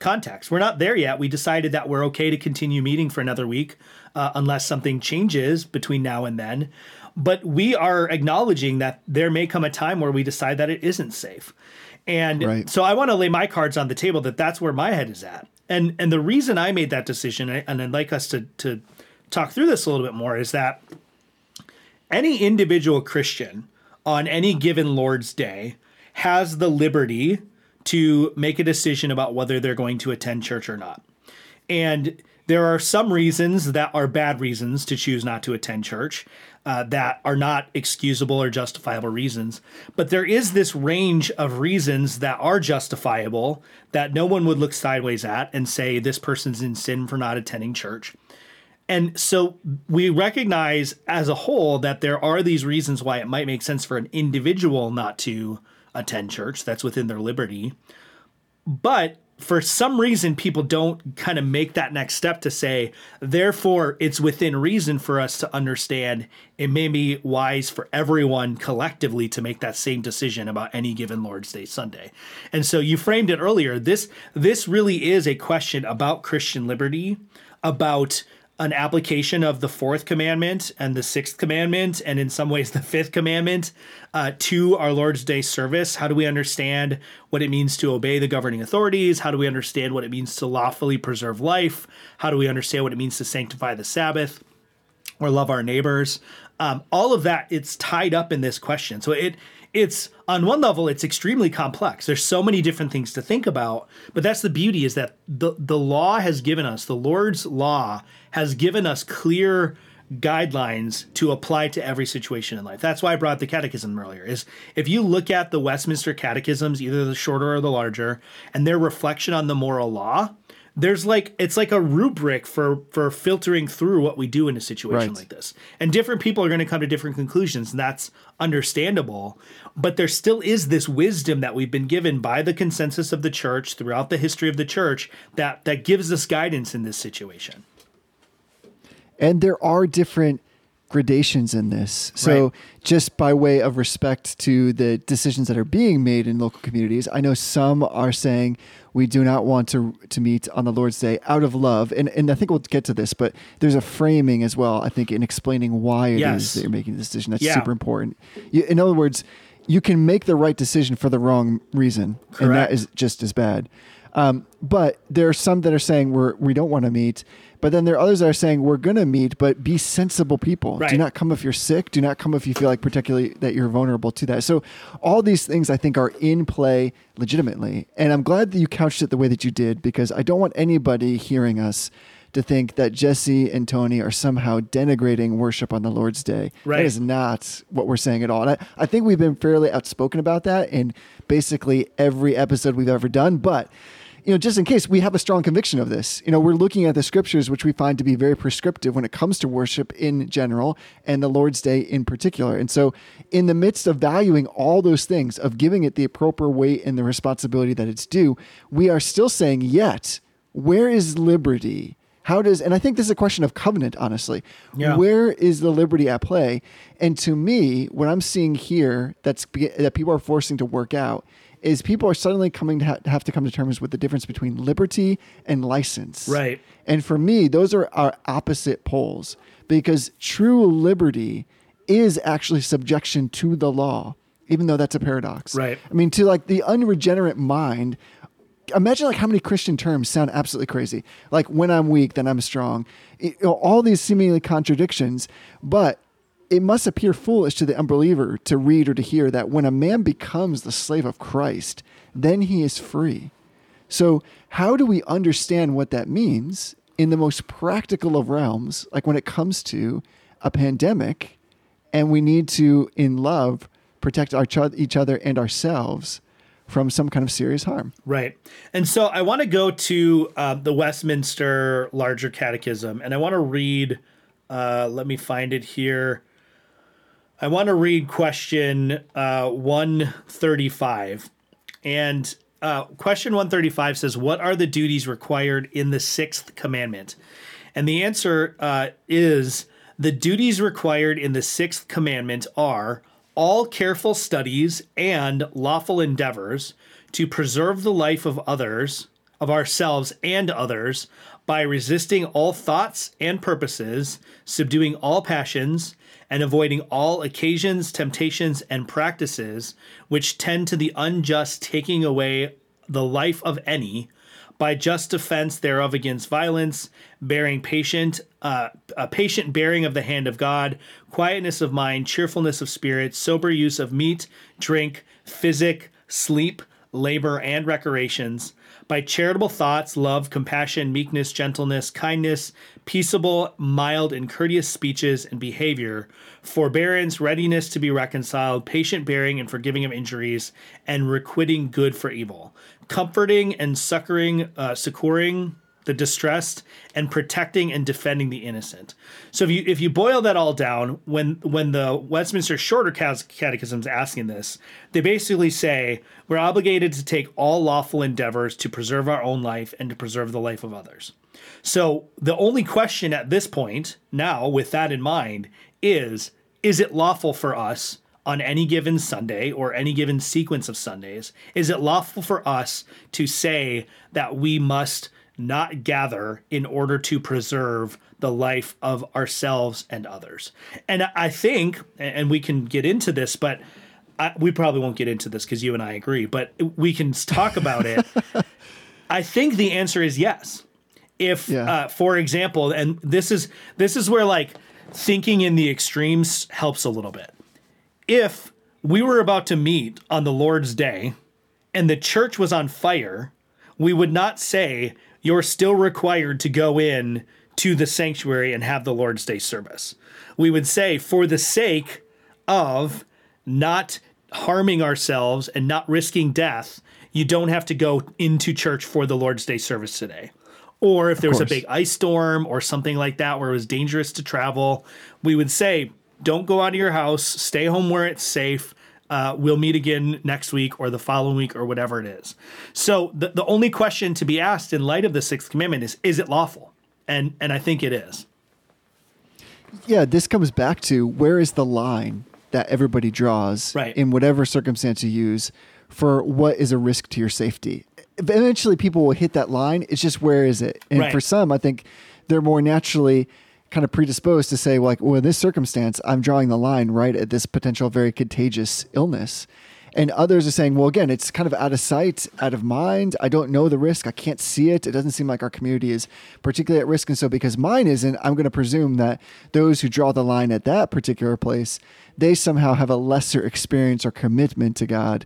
B: context. We're not there yet. We decided that we're okay to continue meeting for another week uh, unless something changes between now and then. But we are acknowledging that there may come a time where we decide that it isn't safe. And
A: Right.
B: so I want to lay my cards on the table that that's where my head is at. And and the reason I made that decision, and I'd like us to to talk through this a little bit more, is that any individual Christian on any given Lord's Day has the liberty to make a decision about whether they're going to attend church or not. And there are some reasons that are bad reasons to choose not to attend church uh, that are not excusable or justifiable reasons. But there is this range of reasons that are justifiable that no one would look sideways at and say this person's in sin for not attending church. And so we recognize as a whole that there are these reasons why it might make sense for an individual not to attend church. That's within their liberty. But for some reason, people don't kind of make that next step to say, therefore, it's within reason for us to understand it may be wise for everyone collectively to make that same decision about any given Lord's Day Sunday. And so you framed it earlier. This this really is a question about Christian liberty, about an application of the fourth commandment and the sixth commandment, and in some ways the fifth commandment, uh, to our Lord's Day service. How do we understand what it means to obey the governing authorities? How do we understand what it means to lawfully preserve life? How do we understand what it means to sanctify the Sabbath? or love our neighbors. Um, all of that it's tied up in this question. So it it's on one level it's extremely complex. There's so many different things to think about, but that's the beauty is that the the law has given us the Lord's law has given us clear guidelines to apply to every situation in life. That's why I brought the catechism earlier. Is if you look at the Westminster catechisms, either the shorter or the larger, and their reflection on the moral law, there's like it's like a rubric for for filtering through what we do in a situation
A: Right.
B: like this and different people are going to come to different conclusions and that's understandable but there still is this wisdom that we've been given by the consensus of the church throughout the history of the church that that gives us guidance in this situation
A: and there are different gradations in this. So,
B: Right.
A: just by way of respect to the decisions that are being made in local communities, I know some are saying we do not want to to meet on the Lord's Day out of love, and and I think we'll get to this, but there's a framing as well. I think in explaining why it is
B: Yes.
A: that you're making this decision. That's
B: Yeah.
A: super important. You, in other words, you can make the right decision for the wrong reason, and that is just as bad. Um, but there are some that are saying we're we don't want to meet, but then there are others that are saying we're going to meet, but be sensible people. Do not come if you're sick. Do not come if you feel like particularly that you're vulnerable to that. So all these things I think are in play legitimately, and I'm glad that you couched it the way that you did because I don't want anybody hearing us to think that Jesse and Tony are somehow denigrating worship on the Lord's Day.
B: Right.
A: That is not what we're saying at all. And I, I think we've been fairly outspoken about that in basically every episode we've ever done. But, you know, just in case we have a strong conviction of this, you know, we're looking at the scriptures, which we find to be very prescriptive when it comes to worship in general and the Lord's Day in particular. And so, in the midst of valuing all those things, of giving it the appropriate weight and the responsibility that it's due, we are still saying, yet, where is liberty? How does, and I think this is a question of covenant, honestly.
B: Yeah.
A: Where is the liberty at play? And to me, what I'm seeing here that's that people are forcing to work out is people are suddenly coming to ha- have to come to terms with the difference between liberty and license.
B: Right.
A: And for me, those are our opposite poles because true liberty is actually subjection to the law, even though that's a paradox.
B: Right.
A: I mean, to like the unregenerate mind, imagine like how many Christian terms sound absolutely crazy. Like when I'm weak, then I'm strong. It- you know, all these seemingly contradictions, but it must appear foolish to the unbeliever to read or to hear that when a man becomes the slave of Christ, then he is free. So, how do we understand what that means in the most practical of realms, like when it comes to a pandemic, and we need to, in love, protect our ch- each other and ourselves from some kind of serious harm?
B: Right. And so I want to go to uh, the Westminster Larger Catechism and I want to read, uh, let me find it here. I want to read question uh, 135. And uh, question 135 says, What are the duties required in the sixth commandment? And the answer uh, is the duties required in the sixth commandment are all careful studies and lawful endeavors to preserve the life of others, of ourselves and others, by resisting all thoughts and purposes, subduing all passions, and avoiding all occasions, temptations, and practices which tend to the unjust taking away the life of any, by just defense thereof against violence, bearing patient, uh, a patient bearing of the hand of God, quietness of mind, cheerfulness of spirit, sober use of meat, drink, physic, sleep, labor, and recreations, by charitable thoughts, love, compassion, meekness, gentleness, kindness, peaceable, mild, and courteous speeches and behavior, forbearance, readiness to be reconciled, patient bearing and forgiving of injuries, and requiting good for evil, comforting and succoring, uh, succoring the distressed, and protecting and defending the innocent. So if you if you boil that all down, when when the Westminster Shorter Catechism is asking this, they basically say we're obligated to take all lawful endeavors to preserve our own life and to preserve the life of others. So the only question at this point, now with that in mind, is is it lawful for us on any given Sunday or any given sequence of Sundays? Is it lawful for us to say that we must not gather in order to preserve the life of ourselves and others? And I think, and we can get into this, but I, we probably won't get into this because you and I agree, but we can talk about it. [LAUGHS] I think the answer is yes. If,
A: Yeah.
B: uh, for example, and this is this is where like thinking in the extremes helps a little bit. If we were about to meet on the Lord's day and the church was on fire, we would not say you're still required to go in to the sanctuary and have the Lord's Day service. We would say, for the sake of not harming ourselves and not risking death, you don't have to go into church for the Lord's Day service today. Or if there was a big ice storm or something like that where it was dangerous to travel, we would say, don't go out of your house, stay home where it's safe. Uh, we'll meet again next week or the following week or whatever it is. So the, the only question to be asked in light of the sixth commandment is, is it lawful? And and I think it is.
A: yeah, this comes back to where is the line that everybody draws
B: Right.
A: in whatever circumstance you use for what is a risk to your safety. Eventually, people will hit that line. It's just where is it? And
B: Right.
A: for some, I think they're more naturally kind of predisposed to say, like, well, in this circumstance, I'm drawing the line right at this potential very contagious illness. And others are saying, well, again, it's kind of out of sight, out of mind. I don't know the risk. I can't see it. It doesn't seem like our community is particularly at risk. And so, because mine isn't, I'm going to presume that those who draw the line at that particular place, they somehow have a lesser experience or commitment to God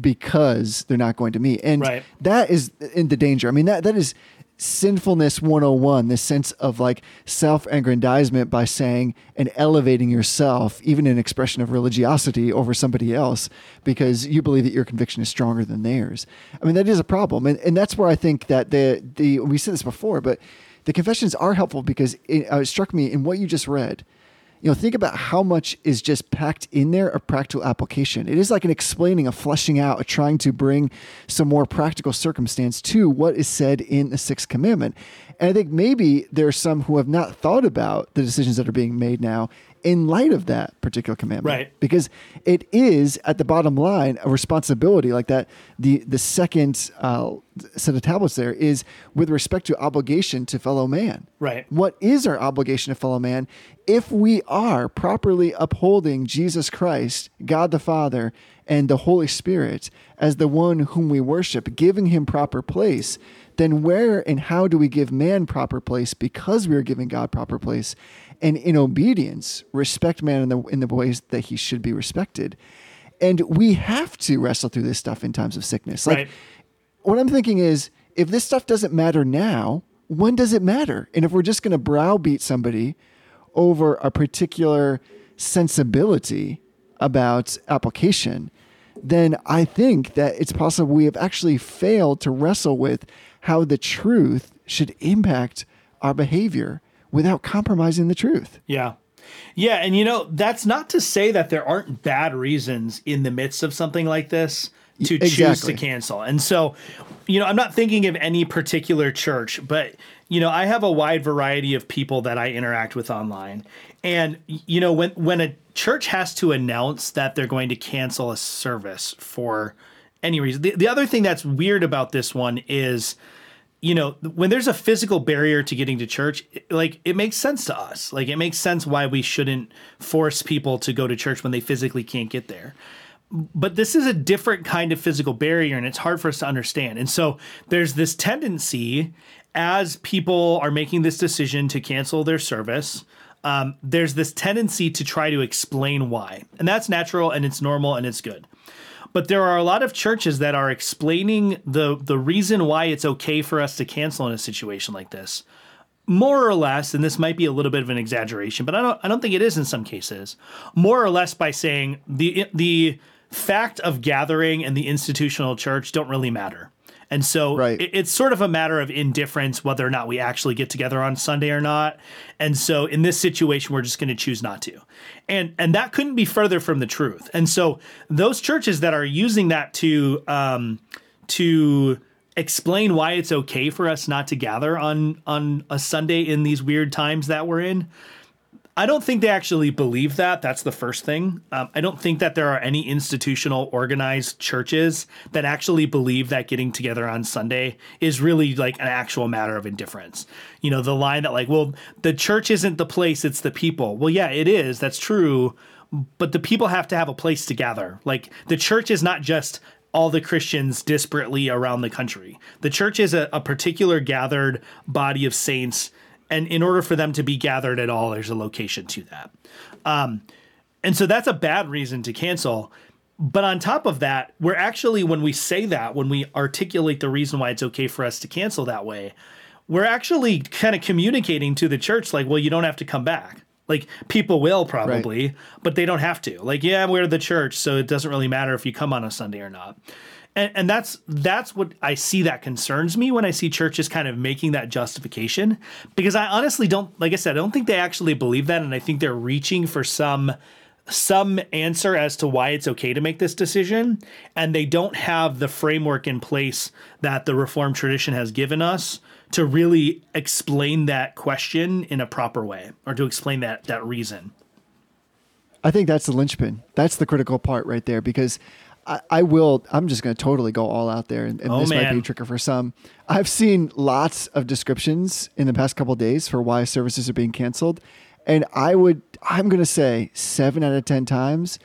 A: because they're not going to meet. And
B: Right.
A: that is in the danger. I mean, that that is sinfulness 101 this sense of like self-aggrandizement by saying and elevating yourself even an expression of religiosity over somebody else because you believe that your conviction is stronger than theirs i mean that is a problem and, and that's where i think that the the we said this before but the confessions are helpful because it, uh, it struck me in what you just read you know, think about how much is just packed in there of practical application. It is like an explaining, a fleshing out, a trying to bring some more practical circumstance to what is said in the sixth commandment. And I think maybe there are some who have not thought about the decisions that are being made now in light of that particular commandment.
B: Right.
A: Because it is at the bottom line a responsibility like that. The the second uh, set of tablets there is with respect to obligation to fellow man.
B: Right.
A: What is our obligation to fellow man if we are properly upholding Jesus Christ, God the Father, and the Holy Spirit as the one whom we worship, giving him proper place? Then where and how do we give man proper place because we are giving God proper place? And in obedience, respect man in the in the ways that he should be respected. And we have to wrestle through this stuff in times of sickness. Like
B: Right.
A: what I'm thinking is if this stuff doesn't matter now, when does it matter? And if we're just going to browbeat somebody over a particular sensibility about application, then I think that it's possible we have actually failed to wrestle with how the truth should impact our behavior without compromising the truth.
B: Yeah. Yeah. And, you know, that's not to say that there aren't bad reasons in the midst of something like this to choose to cancel. And so, you know, I'm not thinking of any particular church, but, you know, I have a wide variety of people that I interact with online. And, you know, when, when a church has to announce that they're going to cancel a service for any reason, the, the other thing that's weird about this one is, you know, when there's a physical barrier to getting to church, like it makes sense to us. Like it makes sense why we shouldn't force people to go to church when they physically can't get there. But this is a different kind of physical barrier and it's hard for us to understand. And so there's this tendency as people are making this decision to cancel their service, um, there's this tendency to try to explain why. And that's natural and it's normal and it's good but there are a lot of churches that are explaining the the reason why it's okay for us to cancel in a situation like this. More or less and this might be a little bit of an exaggeration but I don't I don't think it is in some cases. More or less by saying the the fact of gathering and the institutional church don't really matter and so
A: Right.
B: it- it's sort of a matter of indifference whether or not we actually get together on Sunday or not. And so in this situation, we're just going to choose not to. And and that couldn't be further from the truth. And so those churches that are using that to um, to explain why it's okay for us not to gather on on a Sunday in these weird times that we're in. I don't think they actually believe that. That's the first thing. Um, I don't think that there are any institutional organized churches that actually believe that getting together on Sunday is really like an actual matter of indifference. You know, the line that, like, well, the church isn't the place, it's the people. Well, yeah, it is. That's true. But the people have to have a place to gather. Like, the church is not just all the Christians disparately around the country. The church is a, a particular gathered body of saints and in order for them to be gathered at all there's a location to that. Um, and so that's a bad reason to cancel. But on top of that we're actually when we say that when we articulate the reason why it's okay for us to cancel that way we're actually kind of communicating to the church like well you don't have to come back. Like people will probably but they don't have to. Like yeah we're the church so it doesn't really matter if you come on a sunday or not and, and that's that's what I see that concerns me when I see churches kind of making that justification because I honestly don't like I said I don't think they actually believe that and I think they're reaching for some some answer as to why it's okay to make this decision and they don't have the framework in place that the reformed tradition has given us to really explain that question in a proper way or to explain that that reason.
A: I think that's the linchpin. That's the critical part right there because I, I will, I'm just going to totally go all out there. And, and
B: Oh,
A: this might be
B: man.
A: a trigger for some. I've seen lots of descriptions in the past couple of days for why services are being canceled. And I would, I'm going to say seven out of 10 times,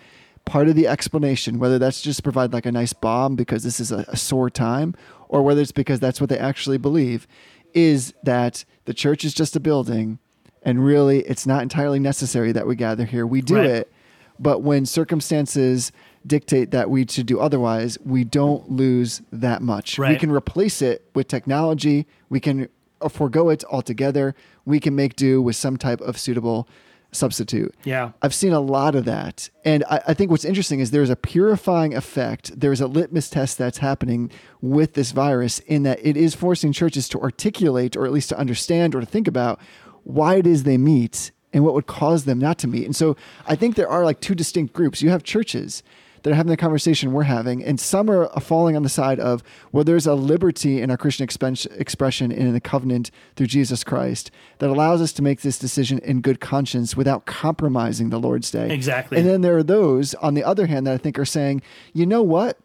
A: part of the explanation, whether that's just to provide like a nice balm because this is a, a sore time, or whether it's because that's what they actually believe, is that the church is just a building and really it's not entirely necessary that we gather here. We do
B: Right.
A: it, but when circumstances dictate that we should do otherwise, we don't lose that much. We can replace it with technology. We can uh, forego it altogether. We can make do with some type of suitable substitute.
B: Yeah.
A: I've seen a lot of that. And I, I think what's interesting is there's a purifying effect. There's a litmus test that's happening with this virus in that it is forcing churches to articulate or at least to understand or to think about why it is they meet and what would cause them not to meet. And so I think there are like two distinct groups. You have churches that are having the conversation we're having, and some are falling on the side of, well, there's a liberty in our Christian expen- expression and in the covenant through Jesus Christ that allows us to make this decision in good conscience without compromising the Lord's Day.
B: Exactly.
A: And then there are those, on the other hand, that I think are saying, you know what?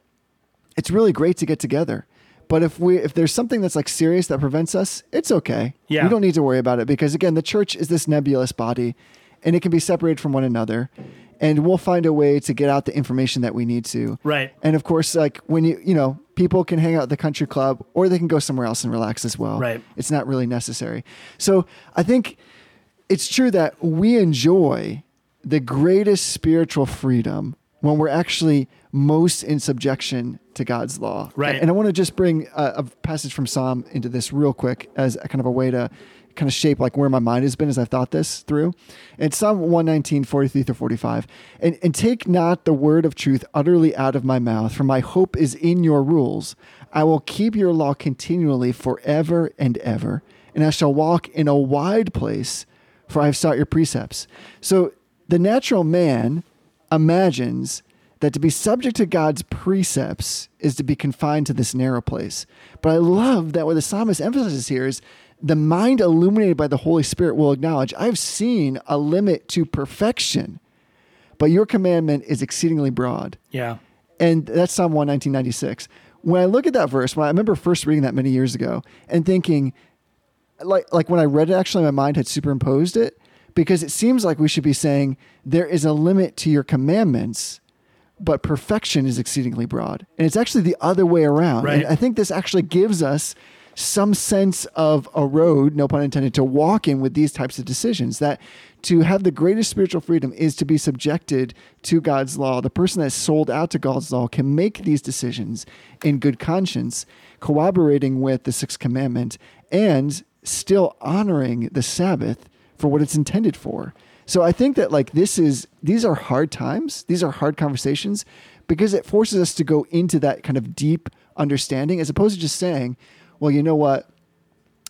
A: It's really great to get together. But if we if there's something that's like serious that prevents us, it's okay.
B: Yeah.
A: We don't need to worry about it because again, the church is this nebulous body and it can be separated from one another. And we'll find a way to get out the information that we need to.
B: Right.
A: And of course, like when you you know, people can hang out at the country club or they can go somewhere else and relax as well.
B: Right.
A: It's not really necessary. So I think it's true that we enjoy the greatest spiritual freedom when we're actually most in subjection to God's law.
B: Right.
A: And I want to just bring a, a passage from Psalm into this real quick as a kind of a way to kind of shape like where my mind has been as I've thought this through. It's Psalm 119, 43 through 45. And, and take not the word of truth utterly out of my mouth, for my hope is in your rules. I will keep your law continually forever and ever, and I shall walk in a wide place, for I have sought your precepts. So the natural man imagines that to be subject to God's precepts is to be confined to this narrow place. But I love that what the psalmist emphasizes here is the mind illuminated by the Holy Spirit will acknowledge I've seen a limit to perfection, but your commandment is exceedingly broad.
B: Yeah.
A: And that's Psalm 1, 1996. When I look at that verse, when I remember first reading that many years ago and thinking, like, like when I read it, actually, my mind had superimposed it because it seems like we should be saying there is a limit to your commandments, but perfection is exceedingly broad. And it's actually the other way around.
B: Right.
A: And I think this actually gives us some sense of a road, no pun intended, to walk in with these types of decisions. That to have the greatest spiritual freedom is to be subjected to God's law. The person that's sold out to God's law can make these decisions in good conscience, cooperating with the sixth commandment and still honoring the Sabbath for what it's intended for. So I think that like this is these are hard times. These are hard conversations because it forces us to go into that kind of deep understanding as opposed to just saying, well, you know what?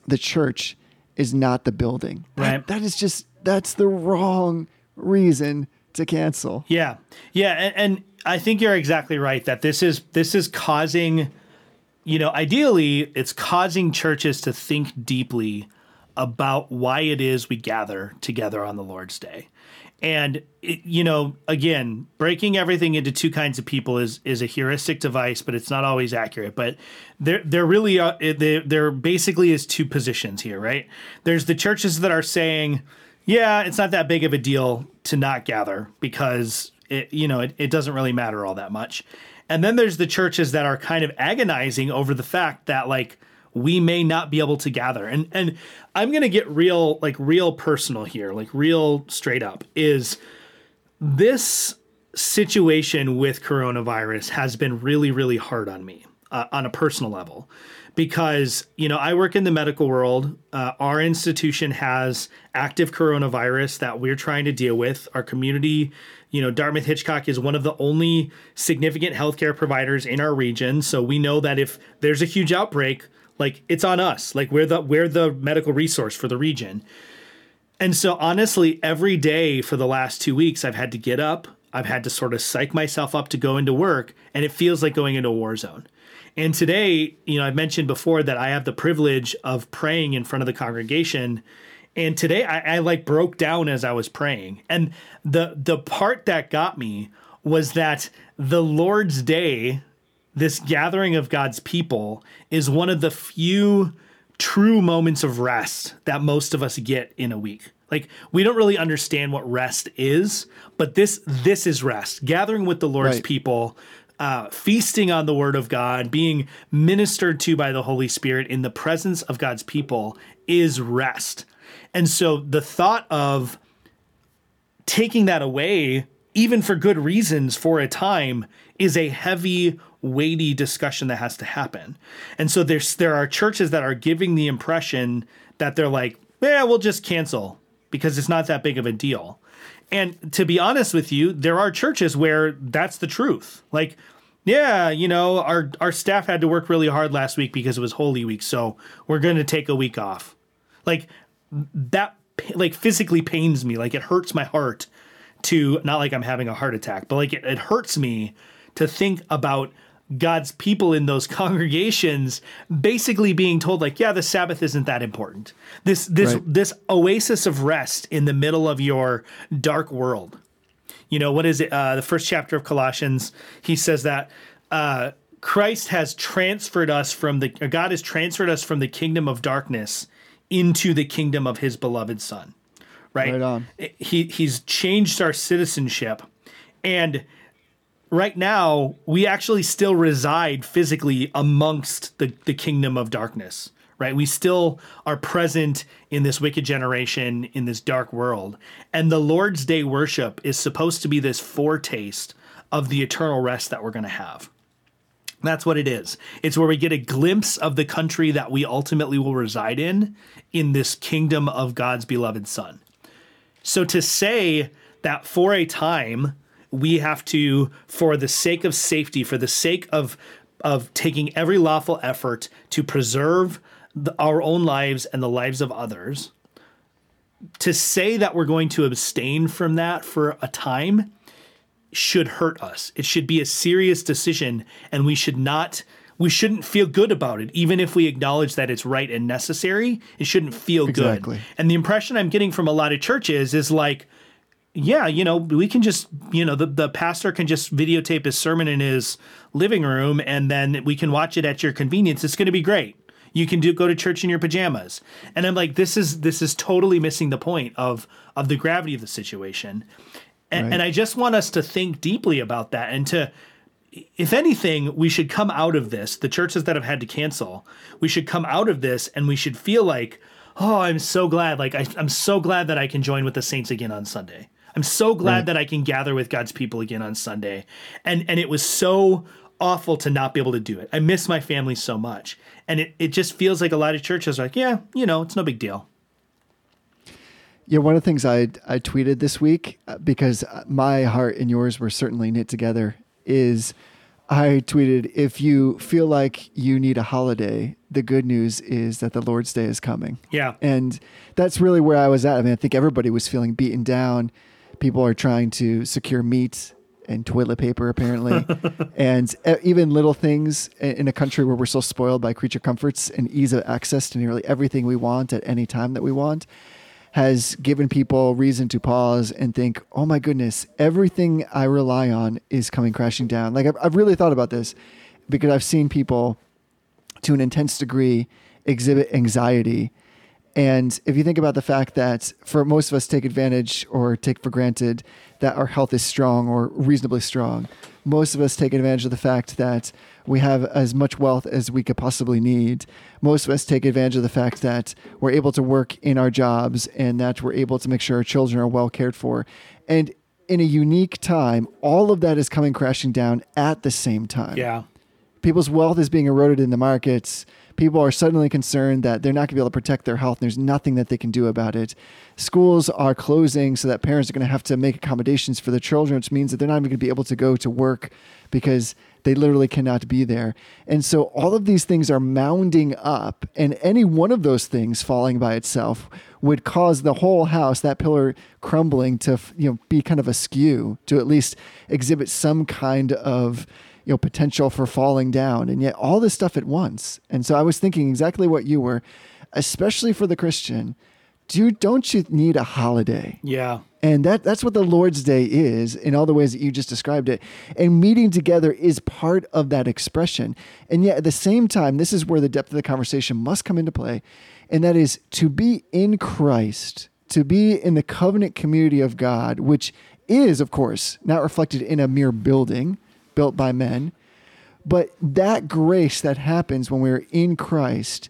A: The church is not the building. That-
B: Right.
A: that is just that's the wrong reason to cancel.
B: Yeah, yeah, and, and I think you're exactly right that this is this is causing, you know, ideally it's causing churches to think deeply about why it is we gather together on the Lord's Day, and it, you know, again, breaking everything into two kinds of people is is a heuristic device, but it's not always accurate. But there there really are there, there basically is two positions here, right? There's the churches that are saying yeah, it's not that big of a deal to not gather because it, you know, it, it doesn't really matter all that much. And then there's the churches that are kind of agonizing over the fact that like we may not be able to gather. And and I'm going to get real like real personal here, like real straight up is this situation with coronavirus has been really really hard on me uh, on a personal level because you know I work in the medical world. Uh, our institution has active coronavirus that we're trying to deal with. Our community, you know, Dartmouth Hitchcock is one of the only significant healthcare providers in our region, so we know that if there's a huge outbreak, like it's on us. Like we're the we're the medical resource for the region. And so honestly, every day for the last two weeks, I've had to get up. I've had to sort of psych myself up to go into work, and it feels like going into a war zone. And today, you know, I mentioned before that I have the privilege of praying in front of the congregation. And today I, I like broke down as I was praying. And the the part that got me was that the Lord's Day, this gathering of God's people, is one of the few true moments of rest that most of us get in a week. Like we don't really understand what rest is, but this this is rest. Gathering with the Lord's
A: Right.
B: people, uh, feasting on the Word of God, being ministered to by the Holy Spirit in the presence of God's people is rest. And so the thought of taking that away, even for good reasons, for a time, is a heavy, weighty discussion that has to happen. And so there's there are churches that are giving the impression that they're like, yeah, we'll just cancel because it's not that big of a deal. And to be honest with you, there are churches where that's the truth. Like, yeah, you know, our our staff had to work really hard last week because it was Holy Week, so we're going to take a week off. Like that like physically pains me. Like it hurts my heart to not like I'm having a heart attack, but like it, it hurts me to think about God's people in those [LAUGHS] congregations basically being told like, yeah, the Sabbath isn't that important. This this
A: Right.
B: this oasis of rest in the middle of your dark world. You know, what is it? Uh, the first chapter of Colossians, he says that uh, Christ has transferred us from the, God has transferred us from the kingdom of darkness into the kingdom of his beloved Son. Right?
A: Right on.
B: Eh, he, he's changed our citizenship. And right now, we actually still reside physically amongst the, the kingdom of darkness, right? We still are present in this wicked generation, in this dark world. And the Lord's Day worship is supposed to be this foretaste of the eternal rest that we're going to have. That's what it is. It's where we get a glimpse of the country that we ultimately will reside in, in this kingdom of God's beloved Son. So to say that for a time we have to, for the sake of safety, for the sake of of taking every lawful effort to preserve the, our own lives and the lives of others, to say that we're going to abstain from that for a time should hurt us. It should be a serious decision, and we should not. We shouldn't feel good about it, even if we acknowledge that it's right and necessary. It shouldn't feel
A: Exactly.
B: good. And the impression I'm getting from a lot of churches is like, yeah, you know, we can just, you know, the, the pastor can just videotape his sermon in his living room and then we can watch it at your convenience. It's going to be great. You can do go to church in your pajamas. And I'm like, this is this is totally missing the point of of the gravity of the situation. And,
A: Right.
B: and I just want us to think deeply about that and to if anything, we should come out of this, the churches that have had to cancel, we should come out of this and we should feel like, oh, I'm so glad. Like, I, I'm so glad that I can join with the saints again on Sunday. I'm so glad
A: Right.
B: that I can gather with God's people again on Sunday. And, and it was so awful to not be able to do it. I miss my family so much. And it, it just feels like a lot of churches are like, yeah, you know, it's no big deal.
A: Yeah, one of the things I I tweeted this week uh, because my heart and yours were certainly knit together is I tweeted if you feel like you need a holiday, the good news is that the Lord's Day is coming.
B: Yeah.
A: And that's really where I was at. I mean, I think everybody was feeling beaten down. People are trying to secure meat and toilet paper, apparently. [LAUGHS] and uh, even little things in a country where we're so spoiled by creature comforts and ease of access to nearly everything we want at any time that we want has given people reason to pause and think, oh my goodness, everything I rely on is coming crashing down. Like, I've, I've really thought about this because I've seen people to an intense degree exhibit anxiety. And if you think about the fact that for most of us take advantage or take for granted that our health is strong or reasonably strong, most of us take advantage of the fact that we have as much wealth as we could possibly need. Most of us take advantage of the fact that we're able to work in our jobs and that we're able to make sure our children are well cared for. And in a unique time, all of that is coming crashing down at the same time
B: Yeah.
A: people's wealth is being eroded in the markets. People are suddenly concerned that they're not going to be able to protect their health. And there's nothing that they can do about it. Schools are closing so that parents are going to have to make accommodations for their children, which means that they're not even going to be able to go to work because they literally cannot be there. And so all of these things are mounding up, and any one of those things falling by itself would cause the whole house, that pillar crumbling to you know be kind of askew, to at least exhibit some kind of you know potential for falling down and yet all this stuff at once and so i was thinking exactly what you were especially for the christian do don't you need a holiday
B: Yeah.
A: and that that's what the Lord's Day is in all the ways that you just described it. And meeting together is part of that expression. And yet at the same time, this is where the depth of the conversation must come into play. And that is to be in Christ, to be in the covenant community of God, which is, of course, not reflected in a mere building built by men, but that grace that happens when we're in Christ,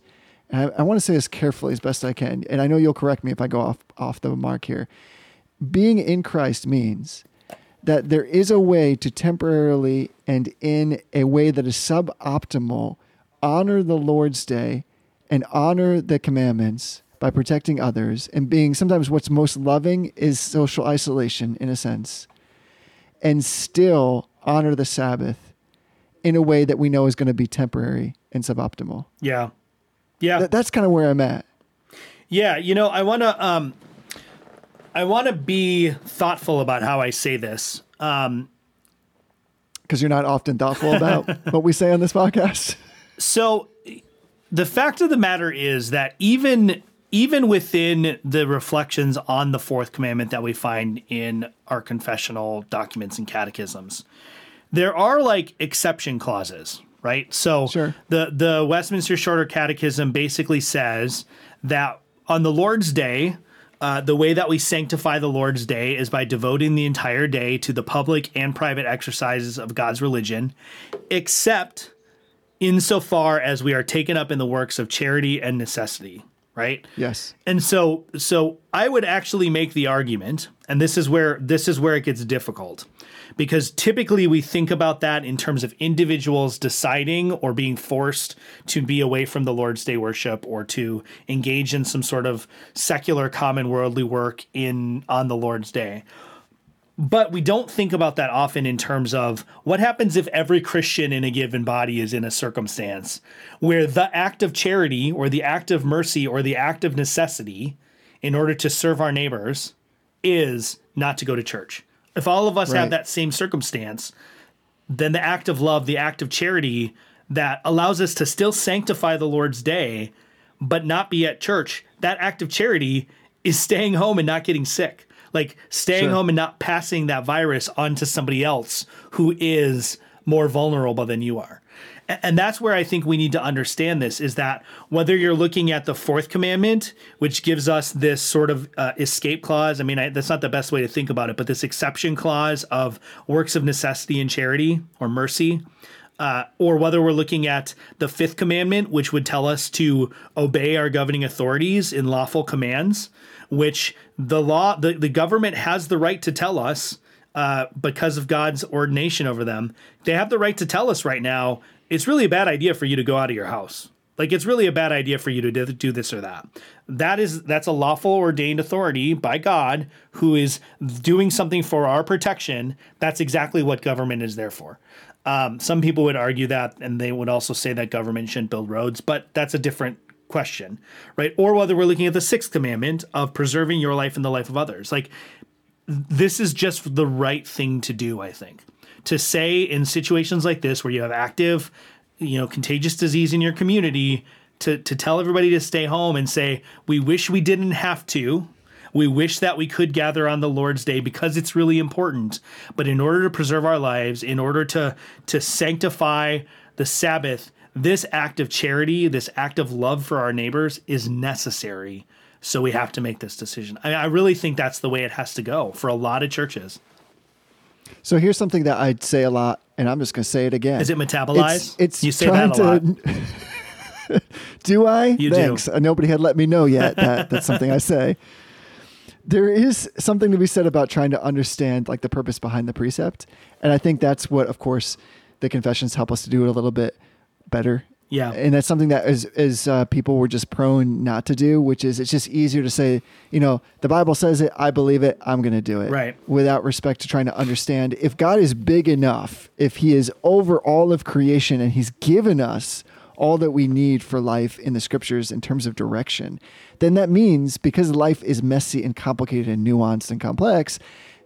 A: I, I want to say this carefully as best I can, and I know you'll correct me if I go off off the mark here. Being in Christ means that there is a way to temporarily and in a way that is suboptimal honor the Lord's day and honor the commandments by protecting others and being sometimes what's most loving is social isolation in a sense and still honor the Sabbath in a way that we know is going to be temporary and suboptimal.
B: Yeah. Yeah.
A: That, that's kind of where I'm at.
B: Yeah, you know, I want to um I want to be thoughtful about how I say this. Um
A: because you're not often thoughtful about [LAUGHS] what we say on this podcast.
B: so the fact of the matter is that even even within the reflections on the fourth commandment that we find in our confessional documents and catechisms, there are like exception clauses, right? So
A: Sure.
B: the the Westminster Shorter Catechism basically says that on the Lord's Day, uh, the way that we sanctify the Lord's Day is by devoting the entire day to the public and private exercises of God's religion, except insofar as we are taken up in the works of charity and necessity, right?
A: Yes.
B: And so so I would actually make the argument, and this is where this is where it gets difficult. Because typically we think about that in terms of individuals deciding or being forced to be away from the Lord's Day worship or to engage in some sort of secular common worldly work in on the Lord's Day. But we don't think about that often in terms of what happens if every Christian in a given body is in a circumstance where the act of charity or the act of mercy or the act of necessity in order to serve our neighbors is not to go to church. If all of us
A: Right.
B: have that same circumstance, then the act of love, the act of charity that allows us to still sanctify the Lord's day, but not be at church, that act of charity is staying home and not getting sick. Like staying
A: Sure.
B: home and not passing that virus onto somebody else who is more vulnerable than you are. And that's where I think we need to understand this is that whether you're looking at the fourth commandment, which gives us this sort of uh, escape clause, I mean, I, that's not the best way to think about it, but this exception clause of works of necessity and charity or mercy, uh, or whether we're looking at the fifth commandment, which would tell us to obey our governing authorities in lawful commands, which the law, the, the government has the right to tell us uh, because of God's ordination over them. They have the right to tell us right now it's really a bad idea for you to go out of your house. Like it's really a bad idea for you to do- this or that. That is that's a lawful ordained authority by God who is doing something for our protection. That's exactly what government is there for. Um, some people would argue that, and they would also say that government shouldn't build roads, but that's a different question, right? Or whether we're looking at the sixth commandment of preserving your life and the life of others. Like this is just the right thing to do, I think. To say in situations like this where you have active, you know, contagious disease in your community, to, to tell everybody to stay home and say, we wish we didn't have to. We wish that we could gather on the Lord's day because it's really important. But in order to preserve our lives, in order to to sanctify the Sabbath, this act of charity, this act of love for our neighbors is necessary. So we have to make this decision. I, I really think that's the way it has to go for a lot of churches.
A: So here's something that I'd say a lot, and I'm just going to say it again.
B: Is it metabolized?
A: It's, it's
B: you say that a lot. [LAUGHS]
A: do I?
B: You do.
A: Thanks. Uh, Nobody had let me know yet that that's something I say. There is something to be said about trying to understand like the purpose behind the precept, and I think that's what, of course, the confessions help us to do it a little bit better.
B: Yeah.
A: and that's something that is is uh, people were just prone not to do, which is it's just easier to say, you know, the Bible says it, I believe it, I'm going to do it,
B: Right.
A: Without respect to trying to understand if God is big enough, if He is over all of creation and He's given us all that we need for life in the scriptures in terms of direction, then that means because life is messy and complicated and nuanced and complex,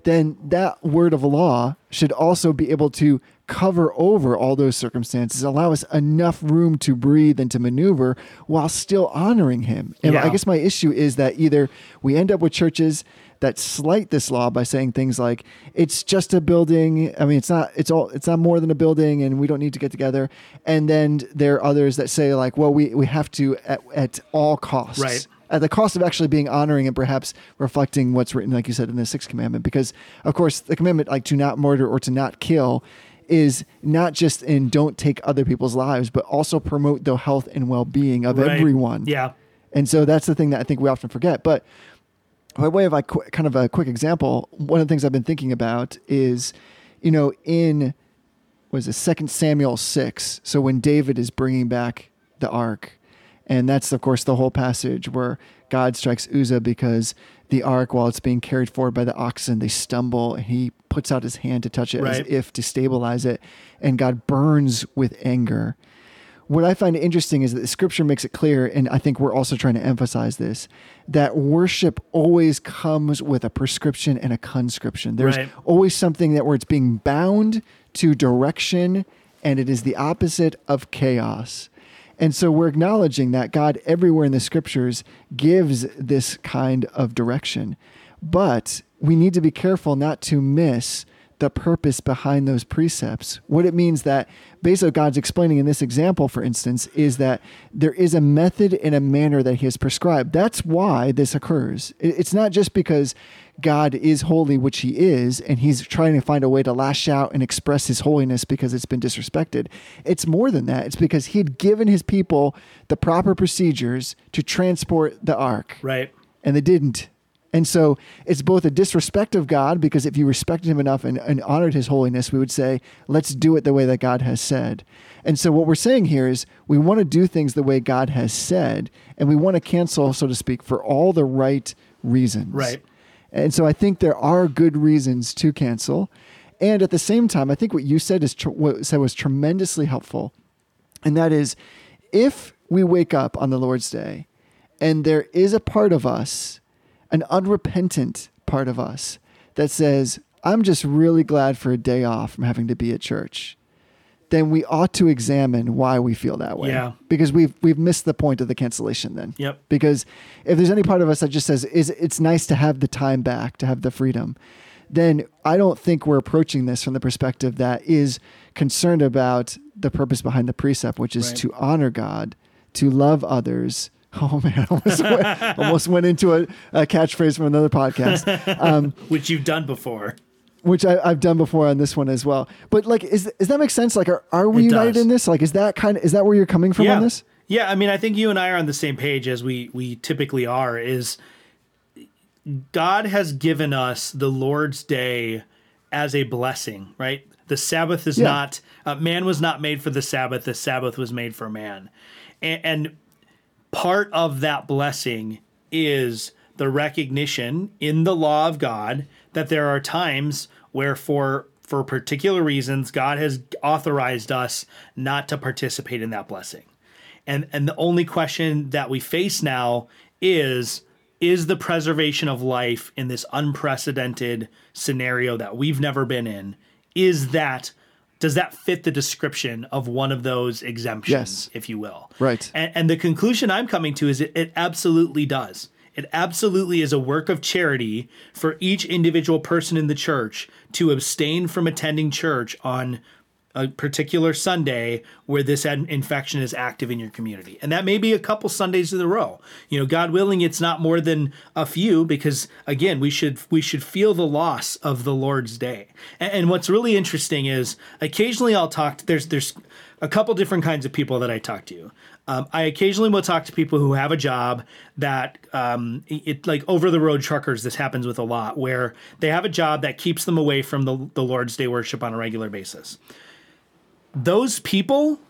A: then that word of law should also be able to cover over all those circumstances, allow us enough room to breathe and to maneuver while still honoring him. And
B: Yeah.
A: I guess my issue is that either we end up with churches that slight this law by saying things like it's just a building i mean it's not it's all it's not more than a building and we don't need to get together and then there are others that say like well we we have to at, at all costs
B: Right.
A: at the cost of actually being honoring and perhaps reflecting what's written, like you said, in the sixth commandment. Because, of course, the commandment, like to not murder or to not kill, is not just in don't take other people's lives, but also promote the health and well being of
B: Right.
A: everyone.
B: Yeah.
A: And so that's the thing that I think we often forget. But by way of like qu- kind of a quick example, one of the things I've been thinking about is, you know, in was it Second Samuel six? So when David is bringing back the ark, and that's of course the whole passage where God strikes Uzzah because the ark, while it's being carried forward by the oxen, they stumble, and he puts out his hand to touch it as if to stabilize it, and God burns with anger what I find interesting is that the scripture makes it clear, and I think we're also trying to emphasize this, that worship always comes with a prescription and a conscription. There's
B: Right.
A: always something that where it's being bound to direction, and it is the opposite of chaos. And so we're acknowledging that God everywhere in the scriptures gives this kind of direction. But we need to be careful not to miss the purpose behind those precepts. What it means that basically God's explaining in this example, for instance, is that there is a method and a manner that He has prescribed. That's why this occurs. It's not just because God is holy, which He is, and He's trying to find a way to lash out and express His holiness because it's been disrespected. It's more than that. It's because He had given His people the proper procedures to transport the ark
B: Right.
A: and they didn't. And so it's both a disrespect of God because if you respected him enough and, and honored his holiness, we would say, let's do it the way that God has said. And so what we're saying here is we want to do things the way God has said, and we want to cancel, so to speak, for all the right reasons.
B: Right.
A: And so I think there are good reasons to cancel. And at the same time, I think what you said is tr- what said was tremendously helpful. And that is if we wake up on the Lord's day and there is a part of us, an unrepentant part of us, that says, I'm just really glad for a day off from having to be at church, then we ought to examine why we feel that way.
B: Yeah.
A: Because we've we've missed the point of the cancellation then.
B: Yep.
A: Because if there's any part of us that just says is it's nice to have the time back, to have the freedom, then I don't think we're approaching this from the perspective that is concerned about the purpose behind the precept, which is
B: Right.
A: to honor God, to love others. [LAUGHS] Oh man, I almost went, almost went into a, a catchphrase from another podcast, um, [LAUGHS]
B: Which you've done before.
A: which I, I've done before on this one as well. But like, is does that make sense? Like, are, are we
B: It
A: united
B: does.
A: in this? Like, is that kind of is that where you're coming from
B: yeah.
A: on this?
B: Yeah, I mean, I think you and I are on the same page as we we typically are. Is God has given us the Lord's Day as a blessing, right? The Sabbath is
A: Yeah.
B: not uh, man was not made for the Sabbath. The Sabbath was made for man, and, and part of that blessing is the recognition in the law of God that there are times where for for particular reasons God has authorized us not to participate in that blessing. And and the only question that we face now is is the preservation of life in this unprecedented scenario that we've never been in is that does that fit the description of one of those exemptions
A: Yes.
B: if you will
A: Right.
B: and, and the conclusion i'm coming to is it, it absolutely does it absolutely is a work of charity for each individual person in the church to abstain from attending church on a particular Sunday where this infection is active in your community. And that may be a couple Sundays in a row. You know, God willing it's not more than a few because again, we should we should feel the loss of the Lord's day. And, and what's really interesting is occasionally I'll talk to, there's there's a couple different kinds of people that I talk to. Um, I occasionally will talk to people who have a job that um, it like over the road truckers. This happens with a lot where they have a job that keeps them away from the, the Lord's Day worship on a regular basis. Those people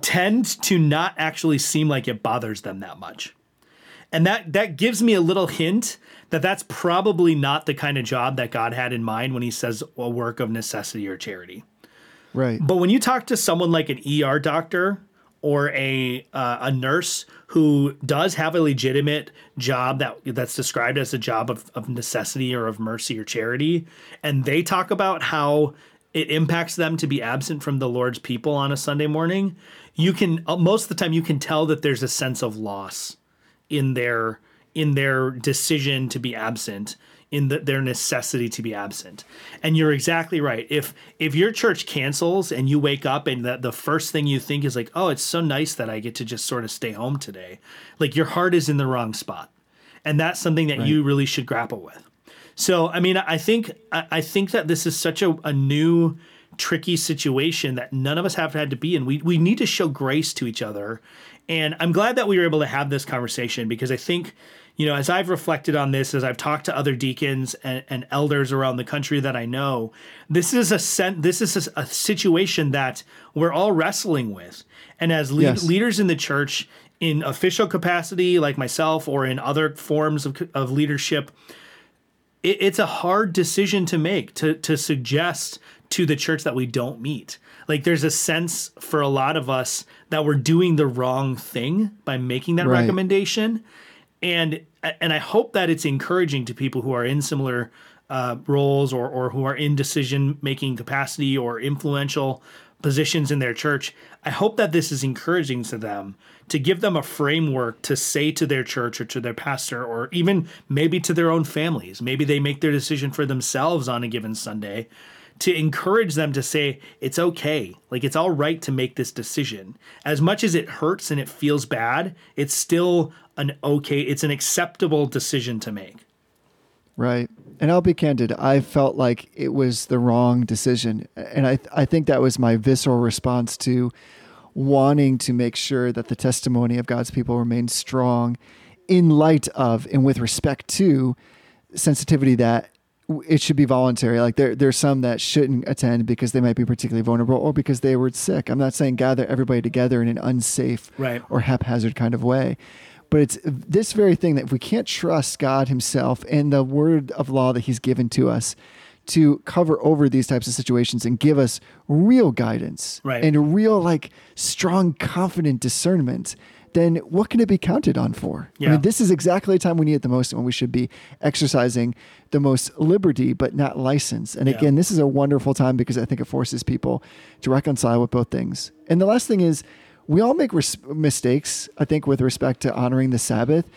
B: tend to not actually seem like it bothers them that much, and that that gives me a little hint that that's probably not the kind of job that God had in mind when He says a work of necessity or charity.
A: Right.
B: But when you talk to someone like an ER doctor or a uh, a nurse who does have a legitimate job that that's described as a job of, of necessity or of mercy or charity, and they talk about how it impacts them to be absent from the Lord's people on a Sunday morning, you can uh, most of the time you can tell that there's a sense of loss in their in their decision to be absent in the, their necessity to be absent. And you're exactly right. If if your church cancels and you wake up and that the first thing you think is like oh it's so nice that i get to just sort of stay home today. Like your heart is in the wrong spot. And that's something that you really should grapple with so I mean, I think I think that this is such a, a new, tricky situation that none of us have had to be in. We we need to show grace to each other, and I'm glad that we were able to have this conversation because I think, you know, as I've reflected on this, as I've talked to other deacons and, and elders around the country that I know, this is a sen- this is a, a situation that we're all wrestling with, and as lead-
A: Yes.
B: leaders in the church. In official capacity, like myself, or in other forms of, of leadership, it, it's a hard decision to make to to suggest to the church that we don't meet. Like there's a sense for a lot of us that we're doing the wrong thing by making that
A: Right.
B: recommendation, and and I hope that it's encouraging to people who are in similar uh, roles or or who are in decision making capacity or influential positions in their church. I hope that this is encouraging to them to give them a framework to say to their church or to their pastor or even maybe to their own families. Maybe they make their decision for themselves on a given Sunday to encourage them to say it's okay. Like it's all right to make this decision. As much as it hurts and it feels bad, it's still an okay, it's an acceptable decision to make.
A: Right. And I'll be candid. I felt like it was the wrong decision. And I, I think that was my visceral response to wanting to make sure that the testimony of God's people remains strong in light of and with respect to sensitivity that it should be voluntary. Like there, there's some that shouldn't attend because they might be particularly vulnerable or because they were sick. I'm not saying gather everybody together in an unsafe
B: Right.
A: or haphazard kind of way. But it's this very thing that if we can't trust God Himself and the word of law that He's given to us to cover over these types of situations and give us real guidance
B: Right.
A: and real, like, strong, confident discernment, then what can it be counted on for? I mean, this is exactly the time we need it the most and when we should be exercising the most liberty, but not license. And
B: Yeah.
A: again, this is a wonderful time because I think it forces people to reconcile with both things. And the last thing is, we all make res- mistakes, I think, with respect to honoring the Sabbath.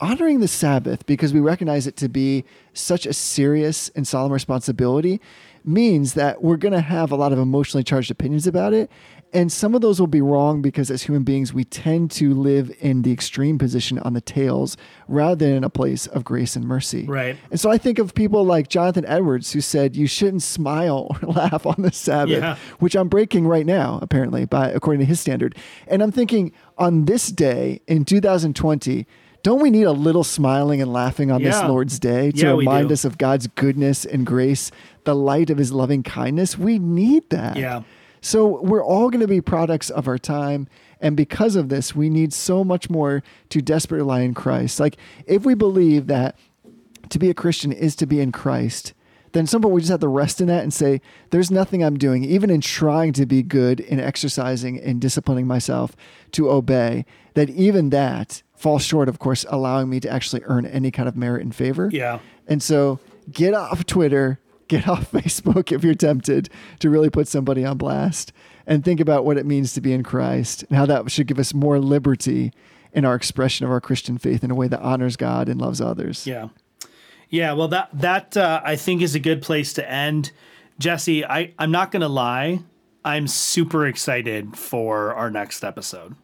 A: Honoring the Sabbath, because we recognize it to be such a serious and solemn responsibility, means that we're going to have a lot of emotionally charged opinions about it. And some of those will be wrong because as human beings, we tend to live in the extreme position on the tails rather than in a place of grace and mercy.
B: Right.
A: And so I think of people like Jonathan Edwards who said you shouldn't smile or [LAUGHS] laugh on the Sabbath,
B: Yeah.
A: which I'm breaking right now, apparently, by according to his standard. And I'm thinking on this day in 2020, don't we need a little smiling and laughing on this Lord's day to
B: Yeah,
A: remind us of God's goodness and grace, the light of his loving kindness? We need that.
B: Yeah.
A: So we're all going to be products of our time. And because of this, we need so much more to desperately rely in Christ. Like, if we believe that to be a Christian is to be in Christ, then some point we just have to rest in that and say, there's nothing I'm doing, even in trying to be good in exercising and disciplining myself to obey, that even that falls short, of course, allowing me to actually earn any kind of merit and favor.
B: Yeah.
A: And so get off Twitter, get [LAUGHS] off Facebook if you're tempted to really put somebody on blast and think about what it means to be in Christ and how that should give us more liberty in our expression of our Christian faith in a way that honors God and loves others.
B: Yeah. Yeah, well that that uh, I think is a good place to end. Jesse, I I'm not going to lie. I'm super excited for our next episode.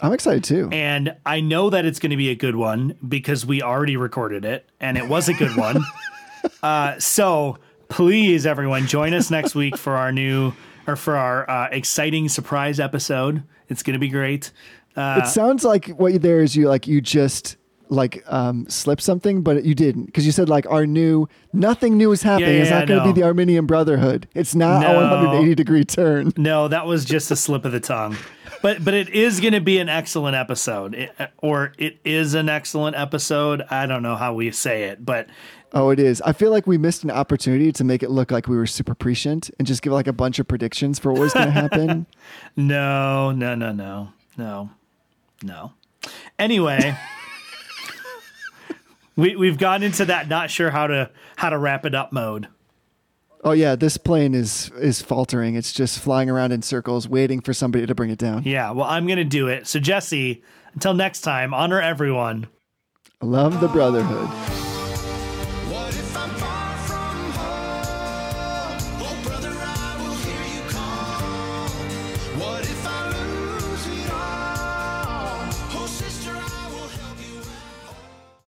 A: I'm excited too.
B: And I know that it's going to be a good one because we already recorded it and it was a good one. [LAUGHS] uh, so please, everyone, join us next week for our new or for our uh, exciting surprise episode. It's going to be great. Uh,
A: it sounds like what you there is you like you just like um slipped something, but you didn't because you said like our new nothing new is happening.
B: Yeah,
A: it's
B: yeah,
A: not going to
B: no.
A: be the Arminian Brotherhood. It's not
B: No.
A: a 180 degree turn.
B: No, that was just a slip of the tongue. But but it is going to be an excellent episode, It- or it is an excellent episode. I don't know how we say it, but
A: Oh, it is. I feel like we missed an opportunity to make it look like we were super prescient and just give like a bunch of predictions for what was going to happen. [LAUGHS]
B: no, no, no, no. No. No. Anyway, [LAUGHS] we we've gone into that not sure how to how to wrap it up mode.
A: Oh yeah, this plane is is faltering. It's just flying around in circles, waiting for somebody to bring it down.
B: Yeah, well, I'm going to do it. So Jesse, until next time, honor everyone.
A: Love the brotherhood.